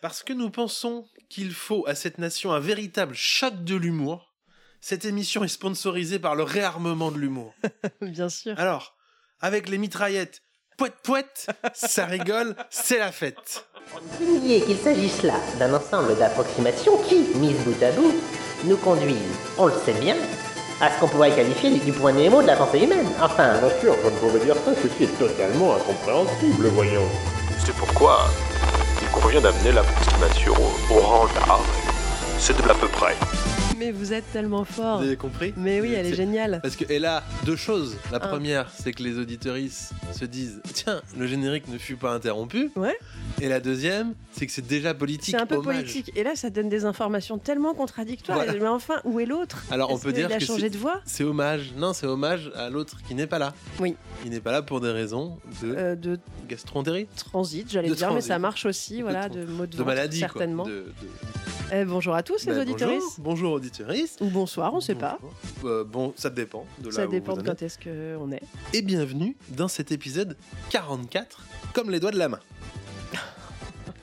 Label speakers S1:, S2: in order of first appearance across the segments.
S1: Parce que nous pensons qu'il faut à cette nation un véritable choc de l'humour. Cette émission est sponsorisée par le réarmement de l'humour.
S2: Bien sûr.
S1: Alors, avec les mitraillettes, poète poète, ça rigole, c'est la fête.
S3: Vous niez qu'il s'agisse là d'un ensemble d'approximations qui, mises bout à bout, nous conduisent, on le sait bien, à ce qu'on pourrait qualifier du point Nemo de la pensée humaine. Enfin,
S4: Bien sûr, je ne pouvais dire ça, ceci est totalement incompréhensible, voyons.
S5: C'est pourquoi convient d'amener l'approximation au, au rang d'art. C'est de l'à peu près.
S2: Mais vous êtes tellement fort.
S1: Vous avez compris
S2: Mais oui, elle est géniale.
S1: Parce qu'elle a deux choses. La première, c'est que les auditoristes se disent Tiens, le générique ne fut pas interrompu.
S2: Ouais.
S1: Et la deuxième, c'est que c'est déjà politique.
S2: C'est un peu
S1: hommage.
S2: politique. Et là, ça donne des informations tellement contradictoires.
S1: Voilà.
S2: Mais enfin, où est l'autre?
S1: Alors, on peut dire
S2: qu'il a
S1: que
S2: changé de voix?
S1: C'est hommage. Non, c'est hommage à l'autre qui n'est pas là.
S2: Oui.
S1: Il n'est pas là pour des raisons de
S2: Euh, de
S1: gastroentérie,
S2: transit, j'allais
S1: De
S2: dire, mais
S1: transit.
S2: ça marche aussi, voilà,
S1: tran-
S2: de mots de,
S1: de maladie, quoi.
S2: certainement.
S1: De- de-
S2: Eh, bonjour à tous, les
S1: Ben,
S2: auditeurs.
S1: Bonjour, bonjour
S2: Ou bonsoir, on sait pas.
S1: Euh, bon, ça dépend de
S2: Ça dépend de quand est-ce qu'on est.
S1: Et bienvenue dans cet épisode 44, comme les doigts de la main.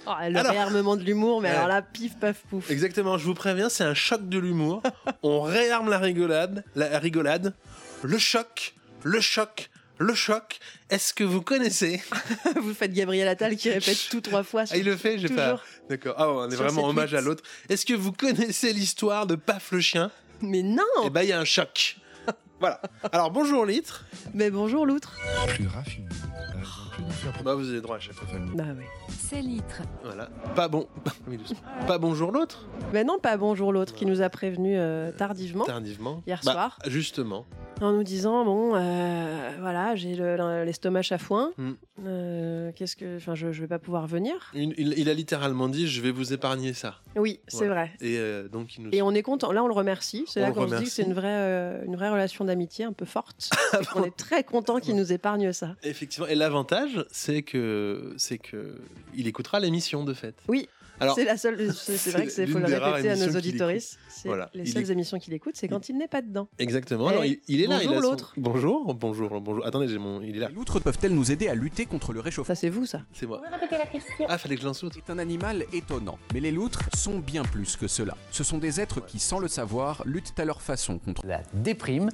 S2: Oh, le
S1: Alors-
S2: réarmement de l'humour, mais
S1: Ouais.
S2: alors là, pif, paf, pouf.
S1: Exactement, je vous préviens, c'est un choc de l'humour. On réarme la rigolade, la rigolade, le choc, le choc, le choc. Est-ce que vous connaissez
S2: Vous faites Gabriel Attal qui répète tout trois fois.
S1: Ah, il le fait, j'ai pas. D'accord. Ah, on est
S2: Sur
S1: vraiment hommage à l'autre. Est-ce que vous connaissez l'histoire de Paf le chien?
S2: Mais non
S1: Eh ben, il y a un choc. voilà. Alors, bonjour Litre.
S2: Mais bonjour, l'outre.
S6: plus raffiné. Euh, la
S1: Bah, vous avez droit à chaque
S6: famille.
S2: Bah oui.
S7: C'est litre.
S1: Voilà. Pas bon. Oui, doucement. Pas bonjour l'autre?
S2: Mais non, pas bonjour, l'autre qui nous a prévenu euh, tardivement.
S1: Tardivement.
S2: Hier
S1: Bah,
S2: soir.
S1: Justement.
S2: En nous disant bon euh, voilà j'ai le- l'estomac chafouin
S1: Hmm.
S2: Euh, qu'est-ce que enfin je, je vais pas pouvoir venir
S1: Il, a littéralement dit Je vais vous épargner ça.
S2: oui c'est
S1: Voilà.
S2: vrai
S1: Et euh, donc, il nous.
S2: et on est content là on le remercie c'est là qu'on se dit que c'est une vraie une vraie relation d'amitié un peu forte
S1: Ah
S2: on est très content qu'il nous épargne ça
S1: Effectivement. Et l'avantage, c'est que c'est que il écoutera l'émission de fait.
S2: Oui.
S1: Alors,
S2: c'est la seule c'est c'est vrai que c'est faut le répéter à nos auditoristes c'est
S1: Voilà.
S2: les
S1: Il
S2: seules émissions qu'il écoute c'est quand il n'est pas dedans
S1: exactement.
S2: Eh,
S1: Alors, il, il est là.
S2: bonjour,
S1: il a son-
S2: l'autre.
S1: Bonjour, bonjour, bonjour. Attendez, j'ai mon. Il est là.
S8: Les loutres peuvent-elles nous aider à lutter contre le réchauffement?
S2: Ça c'est vous ça
S1: C'est moi.
S3: répétez la question.
S1: Ah, fallait que je l'autre.
S8: C'est un animal étonnant, mais les loutres sont bien plus que cela. Ce sont des êtres qui, sans le savoir, luttent à leur façon contre
S3: La déprime.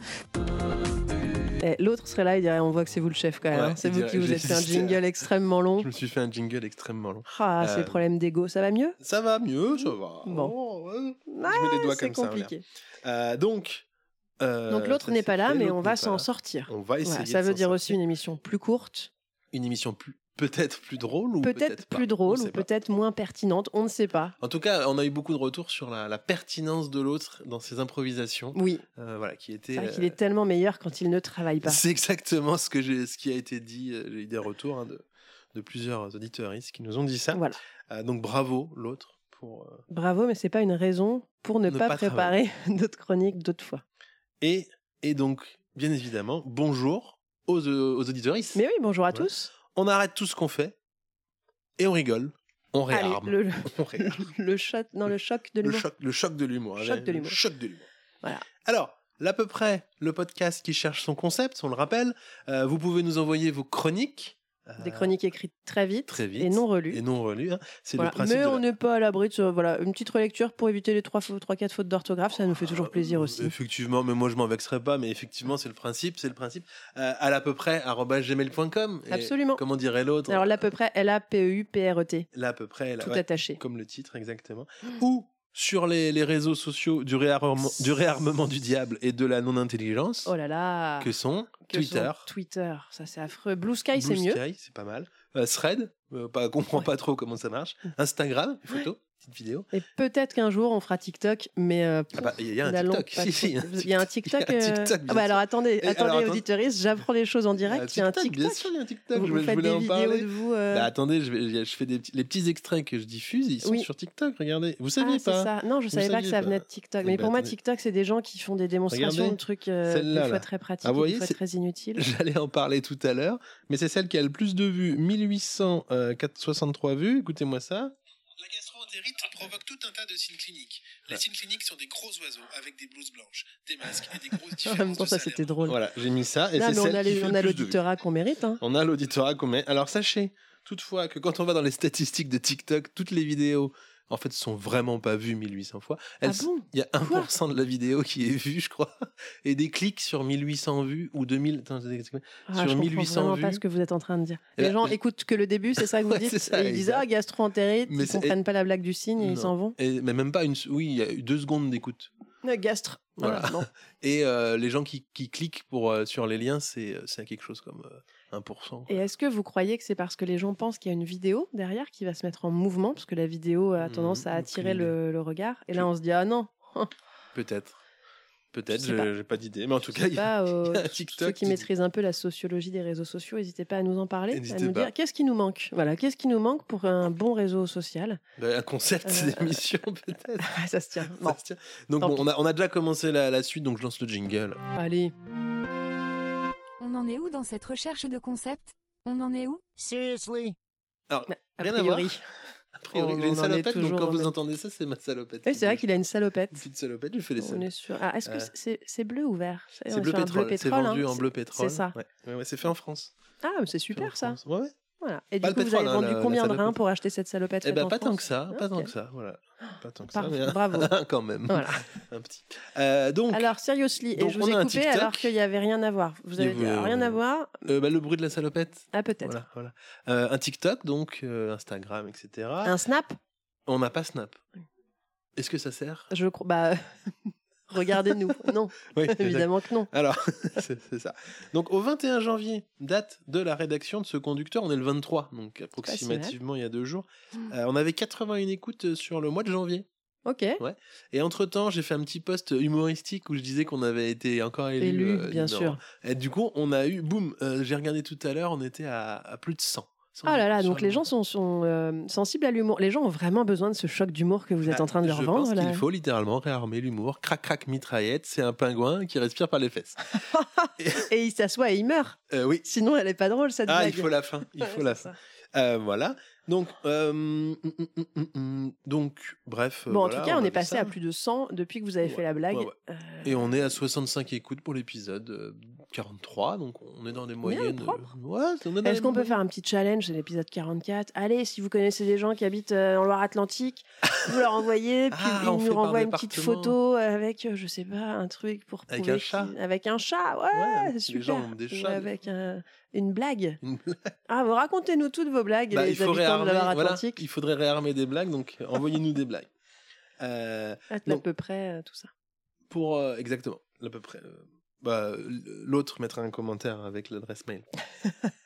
S2: Eh, l'autre serait là il dirait on voit que c'est vous le chef quand même
S1: Ouais,
S2: hein. c'est vous
S1: dirait-
S2: qui vous êtes fait un jingle extrêmement long
S1: Je me suis fait un jingle extrêmement long.
S2: ah
S1: Euh,
S2: ces problèmes d'ego ça va mieux?
S1: Ça va mieux, ça va.
S2: Bon.
S1: Oh, ouais.
S2: Ah,
S1: je mets les doigts
S2: c'est
S1: comme ça.
S2: compliqué.
S1: Euh, donc. euh,
S2: Donc l'autre
S1: ça,
S2: n'est pas là, mais on va s'en sortir.
S1: On va essayer.
S2: Voilà, ça veut dire aussi une émission plus courte,
S1: une émission plus peut-être plus drôle ou
S2: peut-être plus drôle ou peut-être moins pertinente, on ne sait pas.
S1: En tout cas, on a eu beaucoup de retours sur la, la pertinence de l'autre dans ses improvisations.
S2: Oui,
S1: Euh, voilà, qui était.
S2: c'est vrai
S1: euh,
S2: qu'il est tellement meilleur quand il ne travaille pas.
S1: C'est exactement ce que j'ai, ce qui a été dit. J'ai eu des retours hein, de, de plusieurs auditeurs qui nous ont dit ça.
S2: Voilà.
S1: Euh, donc bravo l'autre pour. euh,
S2: Bravo, mais c'est pas une raison pour ne,
S1: Ne
S2: pas,
S1: pas
S2: préparer d'autres chroniques d'autres fois.
S1: Et et donc bien évidemment bonjour aux, euh, aux auditeurs.
S2: Mais oui, bonjour à tous.
S1: On arrête tout ce qu'on fait et on rigole. On
S2: Allez,
S1: réarme.
S2: le, le,
S1: On réarme.
S2: le shot, non, le choc de
S1: le
S2: l'humour.
S1: choc, le choc de l'humour.
S2: Choc
S1: hein,
S2: de l'humour.
S1: Le choc de l'humour.
S2: Voilà.
S1: Alors, l'à peu près le podcast qui cherche son concept, on le rappelle. Euh, vous pouvez nous envoyer vos chroniques.
S2: Des
S1: euh,
S2: chroniques écrites très vite,
S1: très vite
S2: et non relues.
S1: et non relues. hein. C'est
S2: Voilà.
S1: le principe.
S2: Mais on
S1: la-
S2: n'est pas à l'abri de voilà, une petite relecture pour éviter les 3-4 fautes d'orthographe, ça nous fait toujours plaisir aussi.
S1: Effectivement, mais moi je m'en vexerai pas, mais effectivement c'est le principe, c'est le principe. Euh, à l'à peu près gmail.com.
S2: Absolument.
S1: Comment dirait l'autre
S2: Alors là, peu près, L-A-P-E-U-P-R-E-T,
S1: Là à peu près, là,
S2: tout
S1: ouais,
S2: attaché.
S1: comme le titre exactement. Ou sur les, les réseaux sociaux du réarmement, du réarmement du diable et de la non-intelligence,
S2: Oh là là
S1: que sont
S2: Que
S1: Twitter,
S2: Twitter, ça c'est affreux. Blue Sky, c'est
S1: Blue
S2: mieux.
S1: Sky, c'est pas mal. Euh, Thread, euh, pas, comprends
S2: Ouais.
S1: pas trop comment ça marche. Instagram, photo, petite vidéo.
S2: Et peut-être qu'un jour on fera TikTok, mais euh,
S1: Ah bah, il y a un TikTok.
S2: pas
S1: Si, si,
S2: trop- Il y a un TikTok.
S1: Il y a un
S2: euh,
S1: TikTok,
S2: Ah bah alors attendez,
S1: Et
S2: attendez,
S1: alors,
S2: j'apprends les choses en direct. Il y a un
S1: TikTok, bien sûr, il y a un TikTok.
S2: Vous,
S1: je,
S2: vous faites des
S1: en
S2: vidéos
S1: parler.
S2: de vous. euh,
S1: Bah, attendez, je, vais, je fais des, petits- les petits extraits que je diffuse, ils sont
S2: Oui.
S1: sur TikTok, regardez. Vous
S2: ah,
S1: saviez pas
S2: ça. Non, je
S1: Vous
S2: savais pas que ça venait de TikTok.
S1: Eh
S2: Mais
S1: ben,
S2: pour moi. TikTok, c'est des gens qui font des démonstrations de trucs euh, des fois très pratiques,
S1: Ah, voyez,
S2: des fois très inutiles.
S1: J'allais en parler tout à l'heure, mais c'est celle qui a le plus de vues, 1863 vues. Écoutez-moi ça.
S9: Gastroentérite provoque tout un tas de signes cliniques. Les signes cliniques sont des gros oiseaux avec des blouses blanches, des masques et des grosses
S2: En
S9: différences
S2: même temps,
S9: de
S2: ça
S9: salaire.
S2: c'était drôle.
S1: Voilà, j'ai mis ça. Et
S2: Non,
S1: c'est
S2: mais on
S1: celle
S2: a,
S1: qui
S2: les-
S1: fait
S2: on
S1: le
S2: a
S1: plus de vues.
S2: l'auditorat qu'on mérite. Hein.
S1: On a l'auditorat qu'on met. Alors sachez toutefois que quand on va dans les statistiques de TikTok, toutes les vidéos en fait sont vraiment pas vues 1800 fois. Elles-
S2: Ah bon?
S1: Il y a 1% de la vidéo qui est vue, je crois, et des clics sur 1800 vues ou 2000. Attends, excuse-moi.
S2: Ah,
S1: sur
S2: je comprends
S1: 1800
S2: vraiment pas ce que vous êtes en train de dire. Les
S1: là,
S2: gens
S1: je-
S2: écoutent que le début, c'est ça que vous dites?
S1: ça,
S2: Et ils disent ah gastro-entérite,
S1: Mais
S2: ils comprennent pas la blague du signe et ils s'en vont.
S1: Et, mais même pas une. Oui, il y a eu deux secondes d'écoute.
S2: Euh, Gastre. Voilà.
S1: Voilà.
S2: bon.
S1: Et euh, les gens qui, qui cliquent pour, euh, sur les liens, c'est c'est quelque chose comme euh, 1%.
S2: Et est-ce que vous croyez que c'est parce que les gens pensent qu'il y a une vidéo derrière qui va se mettre en mouvement parce que la vidéo a
S1: Mhm,
S2: tendance à attirer le, le regard et là on se dit ah non
S1: Peut-être. Peut-être,
S2: Je sais pas.
S1: d'idée. Mais en tout
S2: Je
S1: cas, il y a-
S2: euh,
S1: y a
S2: ceux qui
S1: qui-
S2: maîtrisent un peu la sociologie des réseaux sociaux, n'hésitez pas à nous en parler, à nous
S1: pas.
S2: dire qu'est-ce qui nous manque. Voilà, qu'est-ce qui nous manque pour un bon réseau social
S1: bah, un concept
S2: Euh,
S1: d'émission, peut-être.
S2: Ah, Ça se tient.
S1: Ça
S2: Bon,
S1: se tient. Donc, bon, on, a, on a déjà commencé la, la suite, donc je lance le jingle.
S2: allez.
S7: On en est où dans cette recherche de concept? On en est où?
S4: Seriously?
S1: Alors,
S2: A
S1: Rien à voir.
S2: priori.
S1: a priori,
S2: On
S1: j'ai une
S2: en est
S1: salopette, donc
S2: toujours
S1: quand vous entendez ça, c'est ma salopette.
S2: Oui, c'est vrai qu'il a une salopette.
S1: Une petite salopette, je fais les
S2: On
S1: salopettes.
S2: est sûr. Ah, est-ce que
S1: Euh,
S2: c'est- bleu ou vert?
S1: C'est
S2: on
S1: bleu pétrole, c'est vendu
S2: hein.
S1: en bleu pétrole.
S2: C'est ça.
S1: Ouais, ouais, ouais, c'est fait en France.
S2: Ah, mais c'est super ça.
S1: Ouais, ouais.
S2: Voilà. Et
S1: Pas
S2: du coup, vous avez
S1: hein,
S2: vendu combien de reins pour acheter cette salopette
S1: Eh ben
S2: en
S1: pas tant que ça, pas tant que ça, voilà. Pas tant que ça, mais
S2: bravo.
S1: quand même.
S2: Voilà.
S1: Un petit. Euh, donc,
S2: Alors, seriously, et
S1: donc,
S2: je
S1: on
S2: vous ai coupé
S1: TikTok.
S2: alors qu'il n'y avait rien à voir. Vous
S1: y
S2: avez dit ah, rien à
S1: euh,
S2: voir
S1: euh, bah, le bruit de la salopette.
S2: Ah, peut-être.
S1: Voilà, voilà. Un TikTok, donc Instagram, etc.
S2: Un snap?
S1: On n'a pas Snap. Est-ce que ça sert?
S2: Je crois. Bah, regardez-nous. Non,
S1: Oui,
S2: évidemment que non.
S1: Alors, c'est ça. Donc, au 21 janvier, date de la rédaction de ce conducteur, on est le 23, donc approximativement il y a deux jours. Euh, on avait 81 écoutes sur le mois de janvier.
S2: Ok.
S1: Et entre-temps, j'ai fait un petit post humoristique où je disais qu'on avait été encore élu.
S2: Élu,
S1: euh,
S2: bien sûr.
S1: Et du coup, on a eu, boum, euh, j'ai regardé tout à l'heure, on était à, à plus de 100. 100
S2: Oh là là, donc
S1: le
S2: les gens sont, sont euh, sensibles à l'humour. Les gens ont vraiment besoin de ce choc d'humour que vous êtes
S1: Ah,
S2: en train de leur vendre.
S1: pense
S2: là.
S1: qu'il faut littéralement réarmer l'humour. Crac, crac, mitraillette, c'est un pingouin qui respire par les fesses.
S2: Et il s'assoit et il meurt.
S1: Euh, oui.
S2: Sinon, elle est pas drôle cette
S1: Ah,
S2: blague.
S1: il faut la fin. Il faut la fin. Euh, voilà. Donc, euh, hum, hum, hum, donc, bref. euh,
S2: Bon, en
S1: voilà,
S2: tout cas, on, est passé
S1: ça.
S2: à plus de 100 depuis que vous avez fait la blague.
S1: ouais, ouais.
S2: Euh,
S1: Et on est à 65 écoutes pour l'épisode euh, 43, donc on est dans des moyennes. euh,
S2: Est-ce qu'on peut faire un petit challenge C'est l'épisode 44. Allez, si vous connaissez des gens qui habitent en Loire-Atlantique, vous leur envoyez, puis
S1: Ah,
S2: ils nous renvoient une petite photo avec, je sais pas, un truc pour
S1: Avec un chat.
S2: Avec un chat, ouais, c'est
S1: les
S2: super.
S1: gens ont des chats,
S2: avec un- une blague.
S1: Une-
S2: Ah, vous racontez-nous toutes vos blagues,
S1: Bah,
S2: les
S1: il
S2: habitants de la
S1: voilà,
S2: Loire-Atlantique.
S1: il faudrait réarmer des blagues, donc envoyez-nous des blagues. Euh,
S2: À
S1: donc,
S2: peu près euh, tout ça.
S1: pour euh, exactement, à peu près. bah, l'autre mettra un commentaire avec l'adresse mail.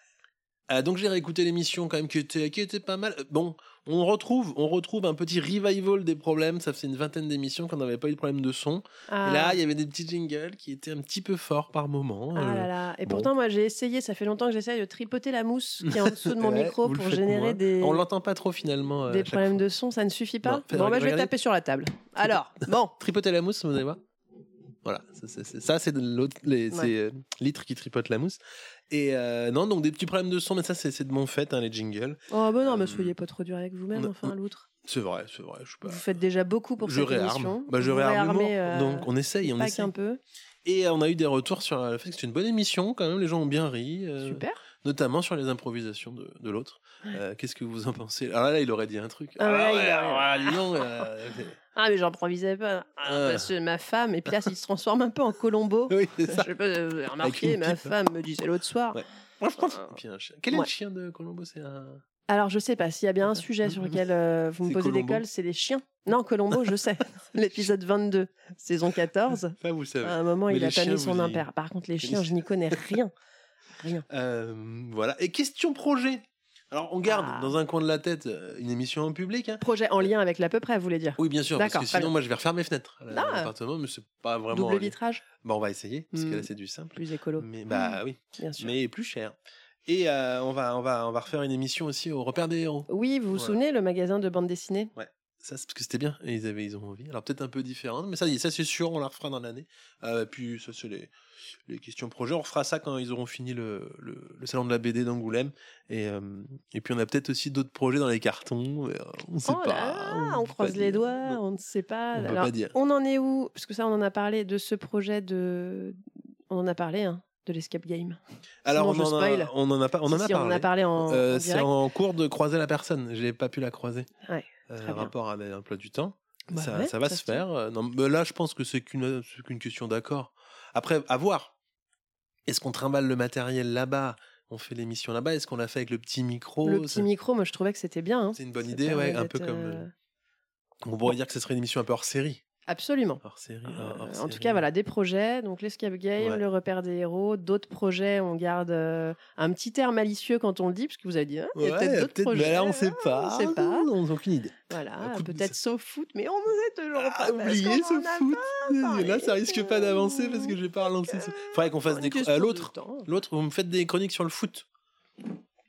S1: Euh, donc j'ai réécouté l'émission quand même qui était, qui était pas mal. Euh, Bon, on retrouve, on retrouve un petit revival des problèmes. Ça faisait une vingtaine d'émissions qu'on n'avait pas eu de problème de son.
S2: Ah.
S1: Et là, il y avait des petits jingles qui étaient un petit peu forts par moment.
S2: Ah
S1: Euh,
S2: là là. Et
S1: bon.
S2: pourtant, moi, j'ai essayé, ça fait longtemps que j'essaye de tripoter la mousse qui est en dessous de mon
S1: Ouais,
S2: micro pour générer
S1: moins.
S2: des,
S1: On l'entend pas trop finalement. euh,
S2: des problèmes
S1: fois.
S2: de son. Ça ne suffit pas
S1: Non,
S2: Bon, bah, je vais taper sur la table. Alors, bon.
S1: Tripoter la mousse, vous allez voir. Voilà, ça, c'est- l'autre, les,
S2: Ouais.
S1: c'est euh, litre qui tripote la mousse. Et euh, non, donc des petits problèmes de son, mais ça c'est de mon fait, hein, les jingles.
S2: Oh, bah non, mais
S1: Euh,
S2: soyez pas trop dur avec vous-même, enfin, l'autre.
S1: C'est vrai, c'est vrai. Je suis pas.
S2: Vous faites déjà beaucoup pour
S1: je
S2: cette
S1: réarme.
S2: émission.
S1: Bah, je
S2: Vous
S1: réarme.
S2: réarmez,
S1: Donc on essaye, on essaye.
S2: qu'un peu.
S1: Et on a eu des retours sur le fait que c'est une bonne émission quand même. Les gens ont bien ri.
S2: Super.
S1: Notamment sur les improvisations de, de l'autre. Euh, Qu'est-ce que vous en pensez? Alors là, il aurait dit un truc.
S2: Ah ouais, il
S1: ouais,
S2: aurait-
S1: ah, dis donc, euh,
S2: Ah, mais j'improvisais pas. Ah,
S1: Ah.
S2: Parce que ma femme, et puis là, il se transforme un peu en Colombo.
S1: oui, c'est
S2: Je
S1: ça.
S2: sais pas, vous avez remarqué, ma femme me disait l'autre soir.
S1: Ouais. Et puis un chien. Quel est
S2: Ouais.
S1: le chien de Colombo? C'est un.
S2: Alors, je sais pas, s'il y a bien un sujet sur lequel euh, vous me posez des cols, c'est les chiens. Non, Colombo, je sais. L'épisode 22, saison 14.
S1: Ça, vous savez.
S2: À un moment,
S1: Mais
S2: il a mis son impair. Par contre, les chiens, je n'y connais rien. Rien.
S1: Euh, voilà. Et question projet. Alors, on garde
S2: Ah.
S1: dans un coin de la tête euh, une émission en public. hein.
S2: Projet en lien avec l'à peu près, vous voulez dire
S1: Oui, bien sûr, parce
S2: D'accord,
S1: que sinon,
S2: bien.
S1: moi, je vais refaire mes fenêtres à
S2: Ah.
S1: l'appartement, mais c'est pas vraiment.
S2: Double vitrage
S1: Bon, on va essayer, parce que
S2: Hmm.
S1: là, c'est du simple.
S2: Plus écolo.
S1: Mais bah oui,
S2: Bien sûr.
S1: mais plus cher. Et euh, on, va, on, va, on va refaire une émission aussi au repère des héros.
S2: Oui, vous vous
S1: Voilà.
S2: souvenez, le magasin de bande dessinée
S1: Ça, c'est parce que c'était bien, et ils, avaient, ils ont envie. Alors peut-être un peu différente, mais ça, ça c'est sûr, on la refera dans l'année. Euh, puis ça, c'est les, les questions projets. On refera ça quand ils auront fini le, le, le salon de la BD d'Angoulême. Et, euh, et puis on a peut-être aussi d'autres projets dans les cartons. euh, on sait
S2: Oh
S1: pas.
S2: là on
S1: pas
S2: croise les
S1: dire.
S2: doigts,
S1: Non.
S2: on ne sait pas.
S1: On
S2: Alors,
S1: pas dire.
S2: on en est où? Parce que ça, on en a parlé de ce projet de. On en a parlé, hein. de l'escape game
S1: Alors,
S2: Sinon,
S1: on en, a, on en a pas, on en a
S2: si,
S1: parlé.
S2: on en a parlé en,
S1: Euh,
S2: en
S1: c'est en cours de croiser la personne. J'ai pas pu la croiser.
S2: Ouais,
S1: Euh,
S2: très bien.
S1: rapport à l'emploi du temps.
S2: Bah
S1: ça,
S2: ouais,
S1: ça va
S2: ça
S1: se faire. Non, mais là, je pense que c'est qu'une c'est qu'une question d'accord. Après, à voir. Est-ce qu'on trimballe le matériel là-bas? On fait l'émission là-bas? Est-ce qu'on l'a fait avec le petit micro?
S2: Le petit micro, moi je trouvais que c'était bien. hein.
S1: C'est une bonne idée, ouais. Un peu comme.
S2: euh,
S1: euh, On pourrait dire que ce serait une émission un peu hors série.
S2: Absolument.
S1: Hors série.
S2: Euh,
S1: hors- hors
S2: en
S1: série.
S2: tout cas, voilà, des projets, donc l'escape game,
S1: Ouais.
S2: le repère des héros, d'autres projets, on garde euh, un petit air malicieux quand on le dit, parce que vous avez dit, hein, il y a
S1: Ouais,
S2: peut-être d'autres
S1: peut-être,
S2: projets.
S1: mais là, on sait
S2: ah,
S1: pas.
S2: On sait pas.
S1: On n'a aucune idée.
S2: Voilà, peut-être sauf foot, mais on ne sait toujours
S1: Ah,
S2: pas. parce
S1: oubliez
S2: qu'on
S1: ce
S2: en a
S1: foot.
S2: pas
S1: Là, ça risque pas d'avancer parce que je vais pas relancer. Ce... Faudrait qu'on fasse des. euh, L'autre, l'autre, vous me faites des chroniques sur le foot.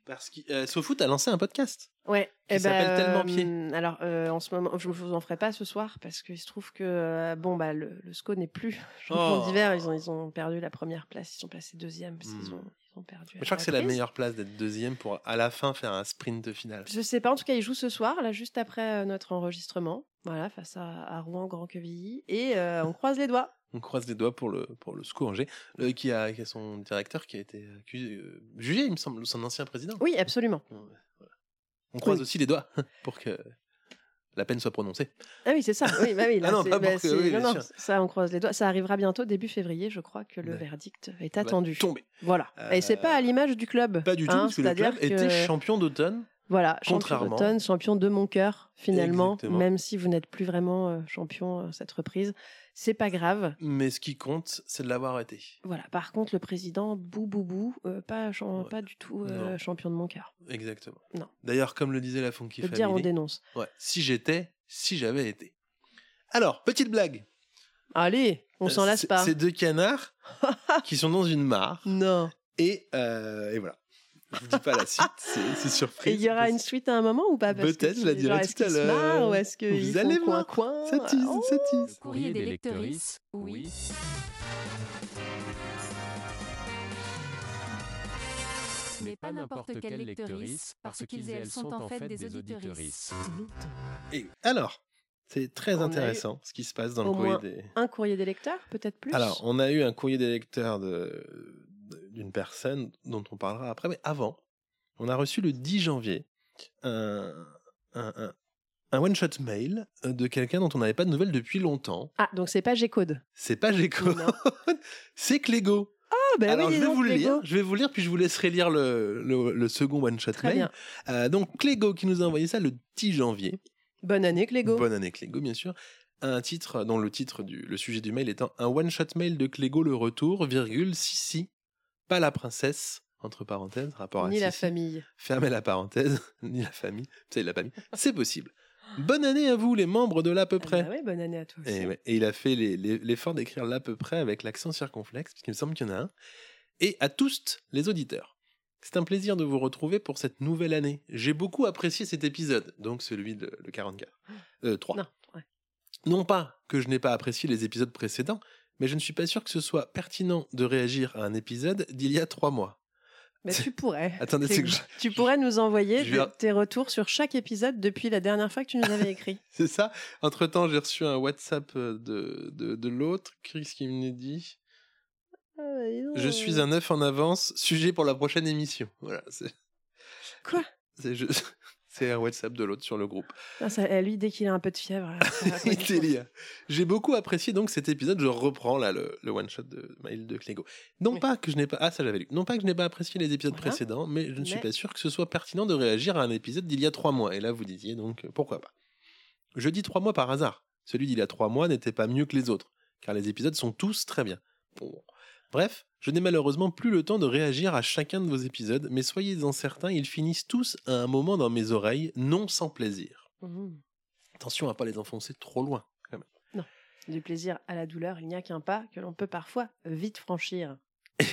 S1: Parce que euh, SoFoot a lancé un podcast.
S2: Ouais,
S1: Qui
S2: eh
S1: s'appelle
S2: ben,
S1: Tellement Pied.
S2: hum, Alors, euh, en ce moment, je ne vous en ferai pas ce soir parce qu'il se trouve que euh, bon, bah, le, le SCO n'est plus champion
S1: Oh.
S2: d'hiver. Ils ont, ils ont perdu la première place. Ils sont passés deuxième parce
S1: Hmm.
S2: ont, ils ont perdu.
S1: Je crois que c'est la meilleure place d'être deuxième pour à la fin faire un sprint final.
S2: Je sais pas, en tout cas, ils jouent ce soir, là, juste après euh, notre enregistrement. Voilà, face à, à Rouen, Grand Quevilly. Et euh, on croise les doigts.
S1: On croise les doigts pour le, pour le SCO Angers, le- qui, a, qui a son directeur qui a été accusé, euh, jugé, il me semble, son ancien président.
S2: Oui, absolument.
S1: On croise
S2: Oui.
S1: aussi les doigts pour que la peine soit prononcée.
S2: Ah oui, c'est ça. Oui, bah oui, là,
S1: Ah non,
S2: bah,
S1: que-
S2: c'est-
S1: oui,
S2: non,
S1: bien
S2: non,
S1: sûr.
S2: ça, on croise les doigts. Ça arrivera bientôt, début février, je crois que le
S1: Ouais.
S2: verdict est attendu.
S1: tomber.
S2: Voilà. Et c'est pas à l'image du club.
S1: Pas du tout,
S2: hein,
S1: parce que le club
S2: c'est-à-dire
S1: était
S2: que-
S1: champion d'automne.
S2: Voilà, champion d'automne, champion de mon cœur, finalement,
S1: Exactement.
S2: même si vous n'êtes plus vraiment euh, champion euh, cette reprise. C'est pas grave.
S1: Mais ce qui compte, c'est de l'avoir été.
S2: Voilà. Par contre, le président, bou bou bou, euh, pas,
S1: Ouais.
S2: pas du tout euh, champion de mon cœur.
S1: Exactement.
S2: Non.
S1: D'ailleurs, comme le disait la Funky Family,
S2: dire, on dénonce.
S1: ouais, si j'étais, si j'avais été. Alors, petite blague.
S2: Allez, on s'en lasse pas.
S1: C'est deux canards qui sont dans une mare.
S2: Non.
S1: Et, et voilà. Je vous dis pas la suite, c'est surprise.
S2: Et il y aura une suite à un moment ou pas?
S1: Peut-être, je la dirai tout à l'heure.
S2: marrent Ou est-ce
S1: Vous allez
S2: font
S1: voir.
S2: coin-coin
S1: Ça tease,
S2: Oh,
S1: ça tease.
S7: Courrier des lectrices, oui. Mais pas n'importe quelle lectrice, parce qu'ils et elles sont en fait des auditrices.
S1: Et alors, c'est très
S2: On
S1: intéressant ce qui se passe dans le
S2: au
S1: courrier
S2: moins
S1: des.
S2: Un courrier des lecteurs, peut-être plus?
S1: Alors, on a eu un courrier des lecteurs de- d'une personne dont on parlera après, mais avant, on a reçu le 10 janvier un, un, un- un one-shot mail de quelqu'un dont on n'avait pas de nouvelles depuis longtemps.
S2: Ah, donc c'est pas G-Code.
S1: C'est pas
S2: Non.
S1: c'est Clégo.
S2: Ah, ben
S1: Alors,
S2: oui,
S1: je vais vous le lire, je vais vous le lire, puis je vous laisserai lire le, le, le second one-shot mail.
S2: bien.
S1: Euh, donc, Clégo qui nous a envoyé ça le 10 janvier.
S2: Bonne année, Clégo.
S1: Bonne année Clégo, bien sûr. Un titre dont le titre du le sujet du mail étant un one shot mail de Clégo le retour, virgule Sissi, pas la princesse entre parenthèses, rapport à
S2: Ni la famille.
S1: Fermez la parenthèse, ni la famille, c'est la famille. C'est possible. Bonne année à vous les membres de l'à peu
S2: Ah
S1: près.
S2: bah oui, bonne année à toi aussi.
S1: Et, ouais, et il a fait l'effort d'écrire l'à peu près avec l'accent circonflexe, parce qu'il me semble qu'il y en a un. Et à tous les auditeurs. C'est un plaisir de vous retrouver pour cette nouvelle année. J'ai beaucoup apprécié cet épisode, donc celui de le 44. Euh, 3.
S2: Non, ouais.
S1: Non pas que je n'ai pas apprécié les épisodes précédents, mais je ne suis pas sûr que ce soit pertinent de réagir à un épisode d'il y a trois mois.
S2: Mais tu pourrais.
S1: Attendez, c'est que je-
S2: Tu pourrais nous envoyer
S1: je
S2: tes retours sur chaque épisode depuis la dernière fois que tu nous avais écrit.
S1: C'est ça. Entre temps, j'ai reçu un WhatsApp euh, de, de, de l'autre. Qu'est-ce qu'il me dit
S2: Ah, bah,
S1: Je suis un œuf en avance, sujet pour la prochaine émission. Voilà.
S2: Quoi?
S1: je- c'est un WhatsApp de l'autre sur le groupe.
S2: Ça- Lui, dès qu'il a un peu de fièvre.
S1: Délire. J'ai beaucoup apprécié donc cet épisode. Je reprends là le, le one shot de mail de Clégo. Non
S2: Oui.
S1: pas que je n'ai pas ah ça j'avais lu. Non pas que je n'ai pas apprécié les épisodes
S2: Voilà.
S1: précédents, mais je ne suis pas sûr que ce soit pertinent de réagir à un épisode d'il y a trois mois. Et là vous disiez donc euh, pourquoi pas. Je dis trois mois par hasard. Celui d'il y a trois mois n'était pas mieux que les autres, car les épisodes sont tous très bien. Bon. Bref, je n'ai malheureusement plus le temps de réagir à chacun de vos épisodes, mais soyez-en certains, ils finissent tous à un moment dans mes oreilles, non sans plaisir.
S2: Mhm.
S1: Attention à pas les enfoncer trop loin. quand même.
S2: Du plaisir à la douleur, il n'y a qu'un pas que l'on peut parfois vite franchir.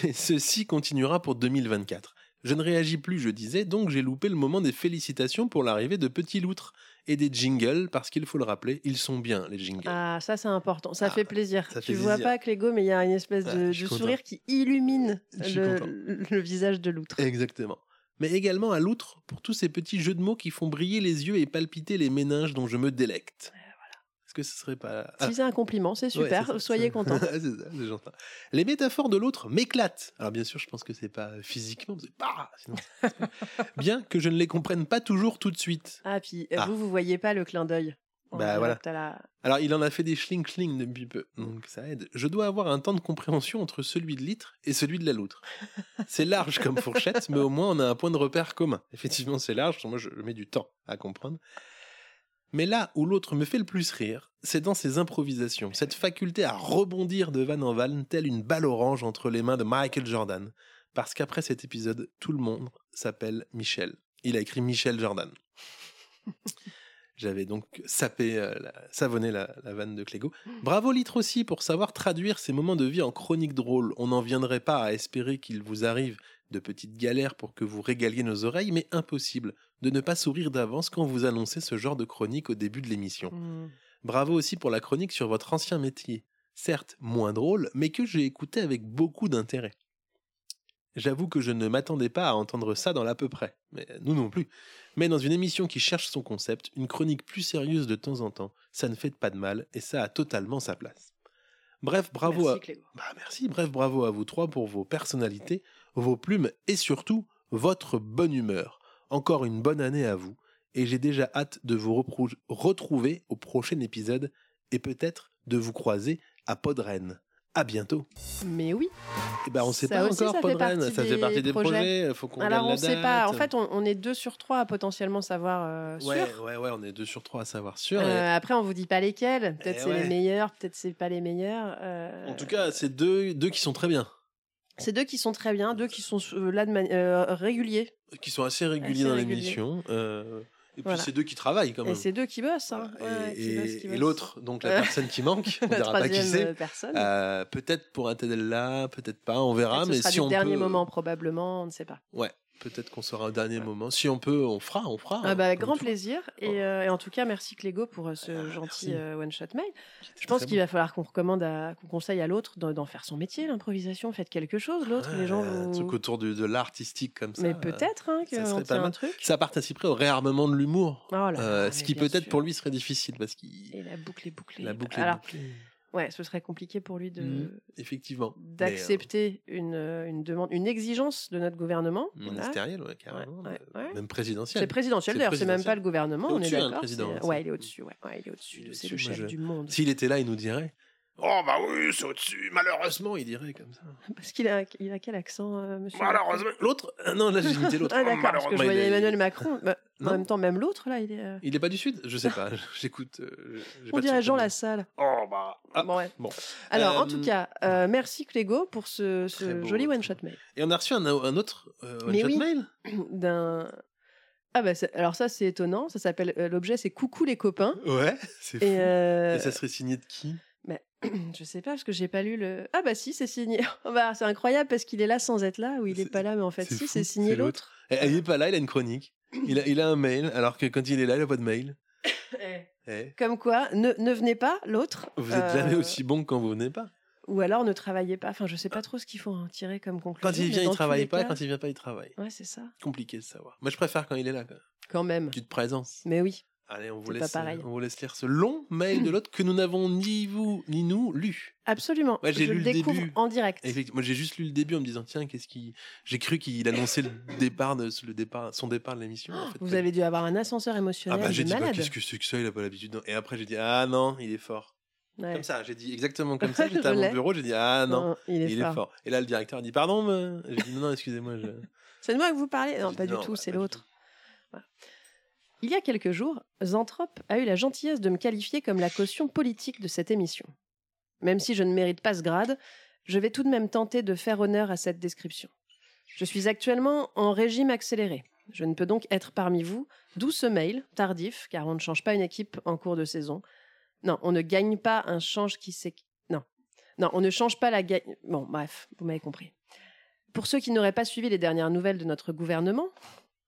S1: Et ceci continuera pour 2024. Je ne réagis plus, je disais, donc j'ai loupé le moment des félicitations pour l'arrivée de Petit Loutre et des jingles, parce qu'il faut le rappeler, ils sont bien, les jingles.
S2: Ah, ça c'est important, ça
S1: Ah,
S2: fait plaisir.
S1: ça
S2: tu
S1: fait
S2: vois
S1: plaisir.
S2: pas Clégo, mais il y a une espèce
S1: Ah,
S2: de,
S1: content.
S2: sourire qui illumine le, le visage de l'outre.
S1: Exactement. Mais également à Loutre pour tous ces petits jeux de mots qui font briller les yeux et palpiter les méninges dont je me délecte. Est-ce que ce serait pas. Ah,
S2: Si c'est un compliment, c'est super.
S1: ça,
S2: Soyez contents.
S1: Les métaphores de l'autre m'éclatent. Alors bien sûr, je pense que c'est pas physiquement, c'est sinon, Bien que je ne les comprenne pas toujours tout de suite.
S2: Ah, puis euh,
S1: Ah.
S2: vous, vous voyez pas le clin d'œil. En
S1: Bah, voilà.
S2: la-
S1: Alors il en a fait des schling schling depuis peu, donc ça aide. Je dois avoir un temps de compréhension entre celui de litre et celui de la loutre. C'est large comme fourchette, mais au moins on a un point de repère commun. Effectivement, c'est large. Moi, je mets du temps à comprendre. Mais là où l'autre me fait le plus rire, c'est dans ses improvisations, cette faculté à rebondir de vanne en vanne, telle une balle orange entre les mains de Michael Jordan. Parce qu'après cet épisode, tout le monde s'appelle Michel. Il a écrit Michel Jordan. J'avais donc sapé, euh, la- savonné la, la vanne de Clégo. Bravo Litre aussi pour savoir traduire ces moments de vie en chronique drôle. On n'en viendrait pas à espérer qu'il vous arrive de petites galères pour que vous régaliez nos oreilles, mais impossible de ne pas sourire d'avance quand vous annoncez ce genre de chronique au début de l'émission.
S2: Hmm.
S1: Bravo aussi pour la chronique sur votre ancien métier. Certes, moins drôle, mais que j'ai écouté avec beaucoup d'intérêt. J'avoue que je ne m'attendais pas à entendre ça dans l'à peu près, mais nous non plus. Mais dans une émission qui cherche son concept, une chronique plus sérieuse de temps en temps, ça ne fait pas de mal et ça a totalement sa place. Bref, bravo
S2: Merci,
S1: à... Bah merci, bref, bravo à vous trois pour vos personnalités, vos plumes et surtout votre bonne humeur. Encore une bonne année à vous et j'ai déjà hâte de vous retrouver au prochain épisode et peut-être de vous croiser à Podren. À bientôt.
S2: Mais oui.
S1: Et ben on sait
S2: Ça
S1: pas
S2: aussi,
S1: encore
S2: ça
S1: Podren, ça fait partie des
S2: projets.
S1: faut qu'on
S2: Alors on
S1: la
S2: sait pas. En fait, on, on est deux sur trois à potentiellement savoir euh, sûr.
S1: ouais, ouais, ouais, on est deux sur trois à savoir sûr. et-
S2: Euh, après, on vous dit pas lesquels. Peut-être
S1: Eh
S2: c'est
S1: ouais.
S2: les meilleurs, peut-être c'est pas les meilleurs. euh,
S1: En tout cas, c'est deux, deux qui sont très bien,
S2: c'est deux qui sont très bien, deux qui sont euh, là de mani- euh, réguliers.
S1: qui sont assez réguliers
S2: Assez
S1: dans l'émission. euh, et puis
S2: Voilà.
S1: c'est deux qui travaillent quand
S2: Et
S1: même.
S2: c'est deux qui bossent. Hein.
S1: Et,
S2: Ouais,
S1: et- et l'autre, donc la
S2: Euh,
S1: personne qui manque, on dira pas qui c'est.
S2: euh.
S1: Euh, peut-être pour un là, peut-être pas, on verra.
S2: Peut-être
S1: Mais si on
S2: dernier
S1: peut,
S2: moment probablement, on ne sait pas.
S1: ouais, peut-être qu'on sera au dernier moment. Si on peut, on fera, on fera.
S2: Ah bah, avec
S1: comme
S2: grand plaisir. Et, euh, et en tout cas, merci Clégo pour euh, ce
S1: Ah,
S2: gentil euh, one-shot mail. Je pense qu'il va falloir qu'on recommande, qu'on conseille à l'autre d'en faire son métier, l'improvisation. Faites quelque chose, l'autre, les gens
S1: Un
S2: vous...
S1: truc autour de l'artistique comme ça.
S2: Mais peut-être hein,
S1: ça
S2: qu'on
S1: serait pas
S2: un truc.
S1: Ça participerait au réarmement de l'humour.
S2: Oh
S1: ce qui peut-être pour lui serait difficile parce qu'il
S2: Et la boucle est bouclée.
S1: la boucle est
S2: Alors,
S1: bouclée.
S2: Ouais, ce serait compliqué pour lui de
S1: Effectivement. Mais, euh,
S2: d'accepter une, euh, une demande, une exigence de notre gouvernement.
S1: euh,
S2: Voilà.
S1: ministériel, ouais, carrément.
S2: Ouais,
S1: euh,
S2: ouais.
S1: Même présidentiel.
S2: C'est présidentiel d'ailleurs, c'est même pas le gouvernement, on est
S1: hein,
S2: d'accord. Ouais, il est au-dessus, ouais, il est au-dessus. C'est le chef
S1: je-
S2: du monde.
S1: S'il était là, il nous dirait Oh bah oui, c'est au-dessus, malheureusement, il dirait comme ça.
S2: Parce qu'il a, il a quel accent, euh, monsieur
S1: Malheureusement. L'autre euh, Non, là j'ai imité l'autre.
S2: Ah
S1: Oh,
S2: d'accord, parce que
S1: malheureusement,
S2: je voyais Emmanuel Macron. Bah, en même temps, même l'autre, là, il est... euh,
S1: Il est pas du Sud? Je sais pas, j'écoute. euh, j'ai
S2: On
S1: de
S2: dirait Jean. Lassalle.
S1: Oh bah. Ah,
S2: Bon, ouais.
S1: bon.
S2: Alors, en
S1: Euh,
S2: tout cas, euh, merci Clégo pour ce, ce
S1: Très beau,
S2: joli
S1: très
S2: one-shot mail.
S1: Et on a reçu un, un autre euh,
S2: Mais
S1: one-shot
S2: oui.
S1: mail?
S2: D'un... Ah bah, c'est- alors ça, c'est étonnant. Ça s'appelle... euh, L'objet, c'est « Coucou les copains
S1: Ouais, c'est ». fou.
S2: Et, euh,
S1: Et ça serait signé de qui?
S2: je sais pas, parce que j'ai pas lu le... Ah bah si, c'est signé. bah, c'est incroyable, parce qu'il est là sans être là, ou il est pas là, mais en fait, si, c'est signé l'autre.
S1: Eh, Il est pas là, il a une chronique. Il a, il a un mail, alors que quand il est là, il a pas de mail. Eh,
S2: Comme quoi, ne, ne venez pas, l'autre.
S1: Vous êtes
S2: euh,
S1: jamais aussi bon que quand vous venez pas.
S2: Ou alors ne travaillez pas. Enfin, je sais pas trop ce qu'il faut en tirer comme conclusion.
S1: Quand il vient, il travaille pas.
S2: cas-
S1: Quand il vient pas, il travaille.
S2: Ouais, c'est ça.
S1: Compliqué de savoir. Moi, je préfère quand il est là. Quand même.
S2: Quand même.
S1: Petite présence.
S2: Mais oui.
S1: Allez, on vous, laisse,
S2: pareil.
S1: on vous laisse lire ce long mail de l'autre que nous n'avons ni vous ni nous lu.
S2: Absolument.
S1: Ouais, j'ai
S2: je
S1: lu
S2: le découvre
S1: début.
S2: en direct.
S1: Effectivement, moi j'ai juste lu le début en me disant tiens qu'est-ce qui j'ai cru qu'il annonçait le départ de le départ son départ de l'émission. en fait,
S2: Vous avez dû avoir un ascenseur
S1: Ah
S2: émotionnel
S1: bah j'ai dit bah, qu'est-ce que c'est que ça il a pas l'habitude. Et après j'ai dit ah non il est fort.
S2: Ouais.
S1: Comme ça j'ai dit exactement comme ça. J'étais à mon bureau j'ai dit ah non,
S2: Non, il est fort.
S1: Et là le directeur a dit pardon. me- J'ai dit non non excusez-moi. Je...
S2: C'est de moi que vous parlez? Non, pas du
S1: non,
S2: tout,
S1: bah,
S2: c'est l'autre. Voilà. Il y a quelques jours, Zanthrope a eu la gentillesse de me qualifier comme la caution politique de cette émission. Même si je ne mérite pas ce grade, je vais tout de même tenter de faire honneur à cette description. Je suis actuellement en régime accéléré. Je ne peux donc être parmi vous, d'où ce mail, tardif, car on ne change pas une équipe en cours de saison. Non, on ne gagne pas un change qui s'est... Non. Non, on ne change pas la gagne... Bon, bref, vous m'avez compris. Pour ceux qui n'auraient pas suivi les dernières nouvelles de notre gouvernement,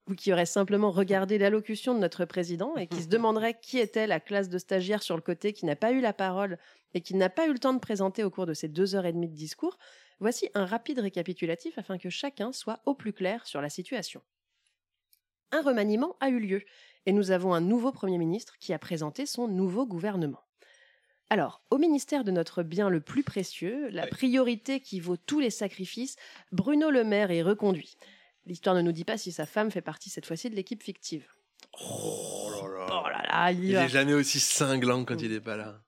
S2: ou qui auraient simplement regardé l'allocution de notre président et qui se demanderaient qui était la classe de stagiaires sur le côté qui n'a pas eu la parole et qui n'a pas eu le temps de présenter au cours de ces deux heures et demie de discours, voici un rapide récapitulatif afin que chacun soit au plus clair sur la situation. Un remaniement a eu lieu et nous avons un nouveau Premier ministre qui a présenté son nouveau gouvernement. Alors, au ministère de notre bien le plus précieux, la priorité qui vaut tous les sacrifices, Bruno Le Maire est reconduit. L'histoire ne nous dit pas si sa femme fait partie cette fois-ci de l'équipe fictive.
S1: Oh là là.
S2: Oh là là, il
S1: Il est jamais aussi cinglant quand il est pas là.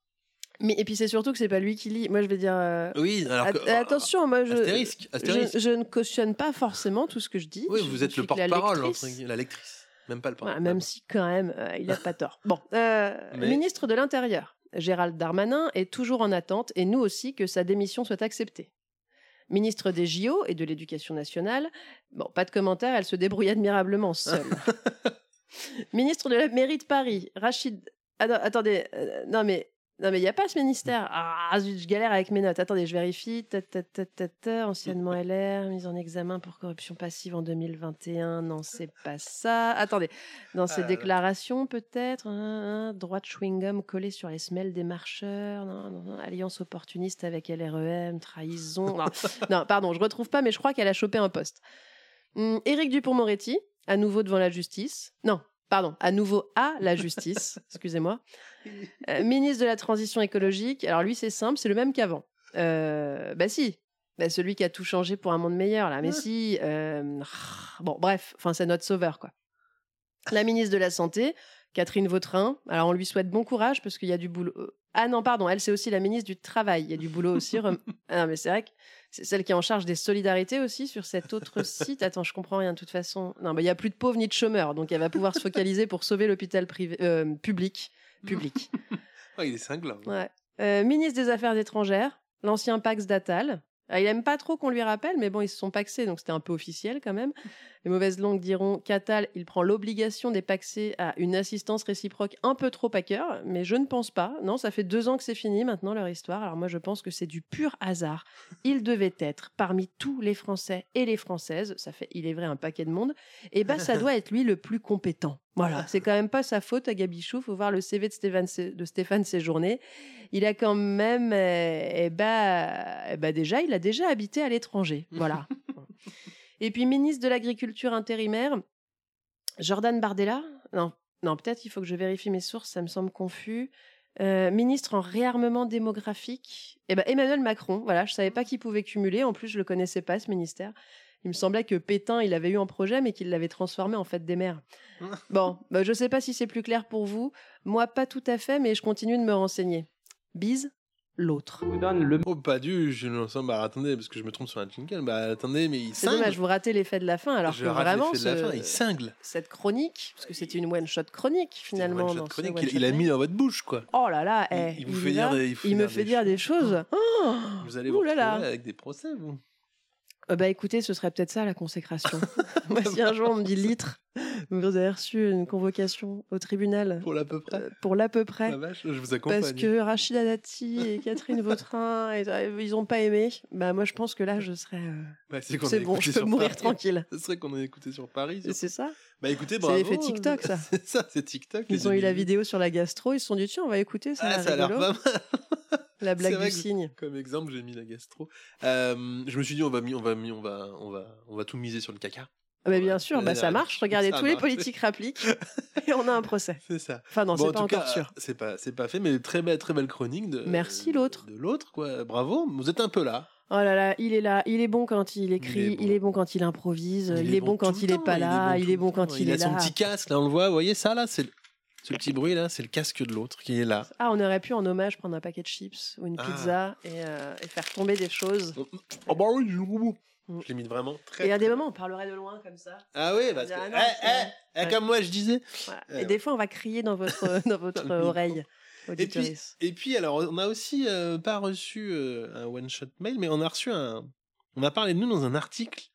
S2: Mais et puis c'est surtout que c'est pas lui qui lit. Moi, je vais dire. euh,
S1: Oui, alors que.
S2: at- attention, moi, je,
S1: Astérisque, astérisque.
S2: je, je ne cautionne pas forcément tout ce que je dis.
S1: Oui,
S2: Je-
S1: vous êtes le
S2: la
S1: porte-parole,
S2: lectrice.
S1: la lectrice. Même pas le
S2: Voilà,
S1: porte-parole.
S2: même si quand même, euh, il a pas tort. Bon, euh,
S1: Mais-
S2: ministre de l'Intérieur, Gérald Darmanin est toujours en attente, et nous aussi, que sa démission soit acceptée. Ministre des JO et de l'Éducation nationale, bon, pas de commentaire, elle se débrouille admirablement seule. Ministre de la mairie de Paris, Rachid. Ah non, attendez, euh, non mais. Non mais il n'y a pas ce ministère. Ah zut, je galère avec mes notes. Attendez, je vérifie. Ta, ta, ta, ta, ta, anciennement LR, mise en examen pour corruption passive en 2021. Non, c'est pas ça. Attendez, dans ses
S1: Ah
S2: déclarations peut-être. hein, hein, droit de chewing-gum collé sur les semelles des marcheurs. Non, non, non, alliance opportuniste avec LREM, trahison. Non, pardon, je retrouve pas, mais je crois qu'elle a chopé un poste. Hum, Éric Dupont-Moretti, à nouveau devant la justice. Non, pardon, à nouveau à la justice, excusez-moi. Euh, ministre de la Transition écologique. Alors lui, c'est simple, c'est le même qu'avant. Euh, bah si, bah, celui qui a tout changé pour un monde meilleur, là. Mais si, euh, bon, bref, enfin, c'est notre sauveur, quoi. La ministre de la Santé, Catherine Vautrin. Alors on lui souhaite bon courage parce qu'il y a du boulot. Euh, Ah non, pardon, elle, c'est aussi la ministre du Travail. Il y a du boulot aussi. rem- Ah non, mais c'est vrai que c'est celle qui est en charge des solidarités aussi sur cet autre site. Attends, je comprends rien de toute façon. Non, bah, il y a plus de pauvres ni de chômeurs, donc elle va pouvoir se focaliser pour sauver l'hôpital privé, euh, public. Public.
S1: Oh, il est cinglant.
S2: Ouais. Euh, ministre des Affaires étrangères, l'ancien Pax d'Atal. Ah, il aime pas trop qu'on lui rappelle, mais bon, ils se sont paxés, donc c'était un peu officiel quand même. Les mauvaises langues diront qu'Atal, il prend l'obligation des paxés à une assistance réciproque un peu trop à cœur, mais je ne pense pas. Non, ça fait deux ans que c'est fini maintenant leur histoire, alors moi je pense que c'est du pur hasard. Il devait être parmi tous les Français et les Françaises, ça fait, il est vrai, un paquet de monde, et ben ça doit être lui le plus compétent. Voilà, c'est quand même pas sa faute à Gabichou, faut voir le CV de Stéphane, de Stéphane Séjourné. Il a quand même, euh, eh ben, eh ben déjà, il a déjà habité à l'étranger. Voilà. Et puis, ministre de l'Agriculture intérimaire, Jordan Bardella. Non, non peut-être il faut que je vérifie mes sources, ça me semble confus. Euh, ministre en réarmement démographique, eh ben, Emmanuel Macron. Voilà, je savais pas qu'il pouvait cumuler. En plus, je le connaissais pas ce ministère. Il me semblait que Pétain, il avait eu un projet, mais qu'il l'avait transformé en fête des mères. Bon, bah, je sais pas si c'est plus clair pour vous. Moi, pas tout à fait, mais je continue de me renseigner. Bise, l'autre.
S1: Oh, pas du, je ne sens. Bah attendez, parce que je me trompe sur un jingle. Bah attendez, mais il
S2: C'est
S1: cingle.
S2: dommage, vous ratez l'effet de la fin, alors
S1: Je
S2: que
S1: rate
S2: vraiment,
S1: l'effet de la
S2: ce-
S1: fin, il cingle.
S2: cette chronique, parce que c'était une one-shot chronique finalement.
S1: One-shot
S2: dans ce
S1: chronique,
S2: one-shot
S1: il, a mis dans votre bouche, quoi.
S2: Oh là là,
S1: Il-
S2: eh,
S1: il vous fait dire
S2: là,
S1: des- il vous fait
S2: il me
S1: dire
S2: fait
S1: des
S2: dire des choses. Oh
S1: Vous allez
S2: Ouh
S1: vous
S2: là là.
S1: retrouver avec des procès, vous.
S2: Euh, bah écoutez, ce serait peut-être ça la consécration. Moi, si un jour on me dit litre, vous avez reçu une convocation au tribunal
S1: Pour l'à peu près.
S2: euh, pour l'à peu près.
S1: La vache, je vous accompagne.
S2: Parce que Rachida Dati et Catherine Vautrin, et- euh, ils ont pas aimé. Bah moi je pense que là je serais. euh,
S1: Bah, c'est
S2: C'est bon, je peux mourir
S1: Paris.
S2: tranquille.
S1: Ce serait qu'on a écouté sur Paris.
S2: C'est ça
S1: Bah écoutez,
S2: C'est
S1: bravo.
S2: l'effet TikTok, ça.
S1: c'est ça, c'est TikTok.
S2: Ils ont eu la vidéo sur la gastro, ils se sont dit tiens on va écouter, ça,
S1: Ah, ça a l'air pas mal.
S2: La blague du cygne.
S1: Comme exemple, j'ai mis la gastro. Euh, je me suis dit, on va, on va, on va, on va, on va tout miser sur le caca.
S2: Ah bah bien sûr, bah ça
S1: ouais.
S2: marche. Regardez,
S1: Ça
S2: tous les politiques rappliquent et on a un procès.
S1: C'est ça.
S2: Enfin non,
S1: Bon,
S2: c'est
S1: en
S2: pas encore sûr.
S1: C'est pas, c'est pas fait, mais très belle, très belle chronique de.
S2: Merci, l'autre.
S1: De l'autre, quoi. Bravo. Vous êtes un peu là.
S2: Oh là là, il est là, il est bon quand il écrit, il est bon, quand il improvise, il, est, bon, quand il est pas là, il est bon quand
S1: temps.
S2: il,
S1: a
S2: est
S1: son
S2: là.
S1: petit casque, là, on le voit. Vous voyez ça, là C'est ce petit bruit, là, c'est le casque de l'autre qui est là.
S2: Ah, on aurait pu en hommage prendre un paquet de chips ou une
S1: Ah.
S2: pizza et, euh, et faire tomber des choses.
S1: Oh bah oui, je l'ai
S2: Mm.
S1: Je l'ai mis vraiment très.
S2: Et à des moments, on parlerait de loin comme ça.
S1: Ah oui, parce que.
S2: Ah non,
S1: Eh, eh, eh,
S2: Ouais.
S1: comme moi, je disais.
S2: Voilà.
S1: Euh,
S2: Et des fois, on va crier dans votre, dans votre oreille.
S1: Et puis, et puis, alors, on a aussi euh, pas reçu euh, un one-shot mail, mais on a reçu un. On a parlé de nous dans un article.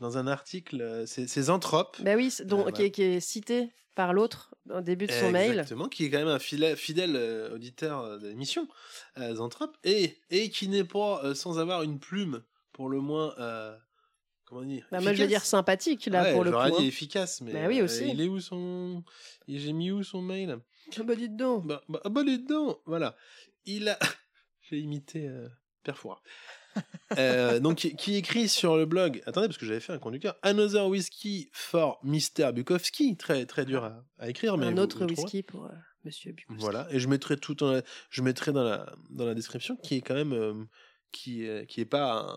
S1: Dans un article, euh, c'est c'est Zanthrope.
S2: Bah oui, donc,
S1: Euh,
S2: qui, est, qui est cité par l'autre au début de son mail.
S1: Exactement, qui est quand même un fidèle, fidèle euh, auditeur de l'émission, euh, Zanthrope, et, et qui n'est pas euh, sans avoir une plume, pour le moins. comment dire
S2: Bah, moi, je vais dire sympathique, là,
S1: Ouais,
S2: pour le coup.
S1: j'aurais dit
S2: hein.
S1: efficace, mais
S2: Bah oui, aussi.
S1: il est où son. J'ai mis où son mail?
S2: Ah bah, dites donc.
S1: Bah, bah, ah bah, les dents Voilà. Il a. J'ai imité Perfora. Euh, donc, qui, qui écrit sur le blog. Attendez, parce que j'avais fait un conducteur. Another Whiskey for Mr. Bukowski. Très, très dur à, à écrire. Mais
S2: un
S1: vous-
S2: autre
S1: vous
S2: whisky pour. euh, Monsieur Bukowski.
S1: Voilà, et je mettrai tout dans la, je mettrai dans la, dans la description qui est quand même, euh, qui, qui est pas, un,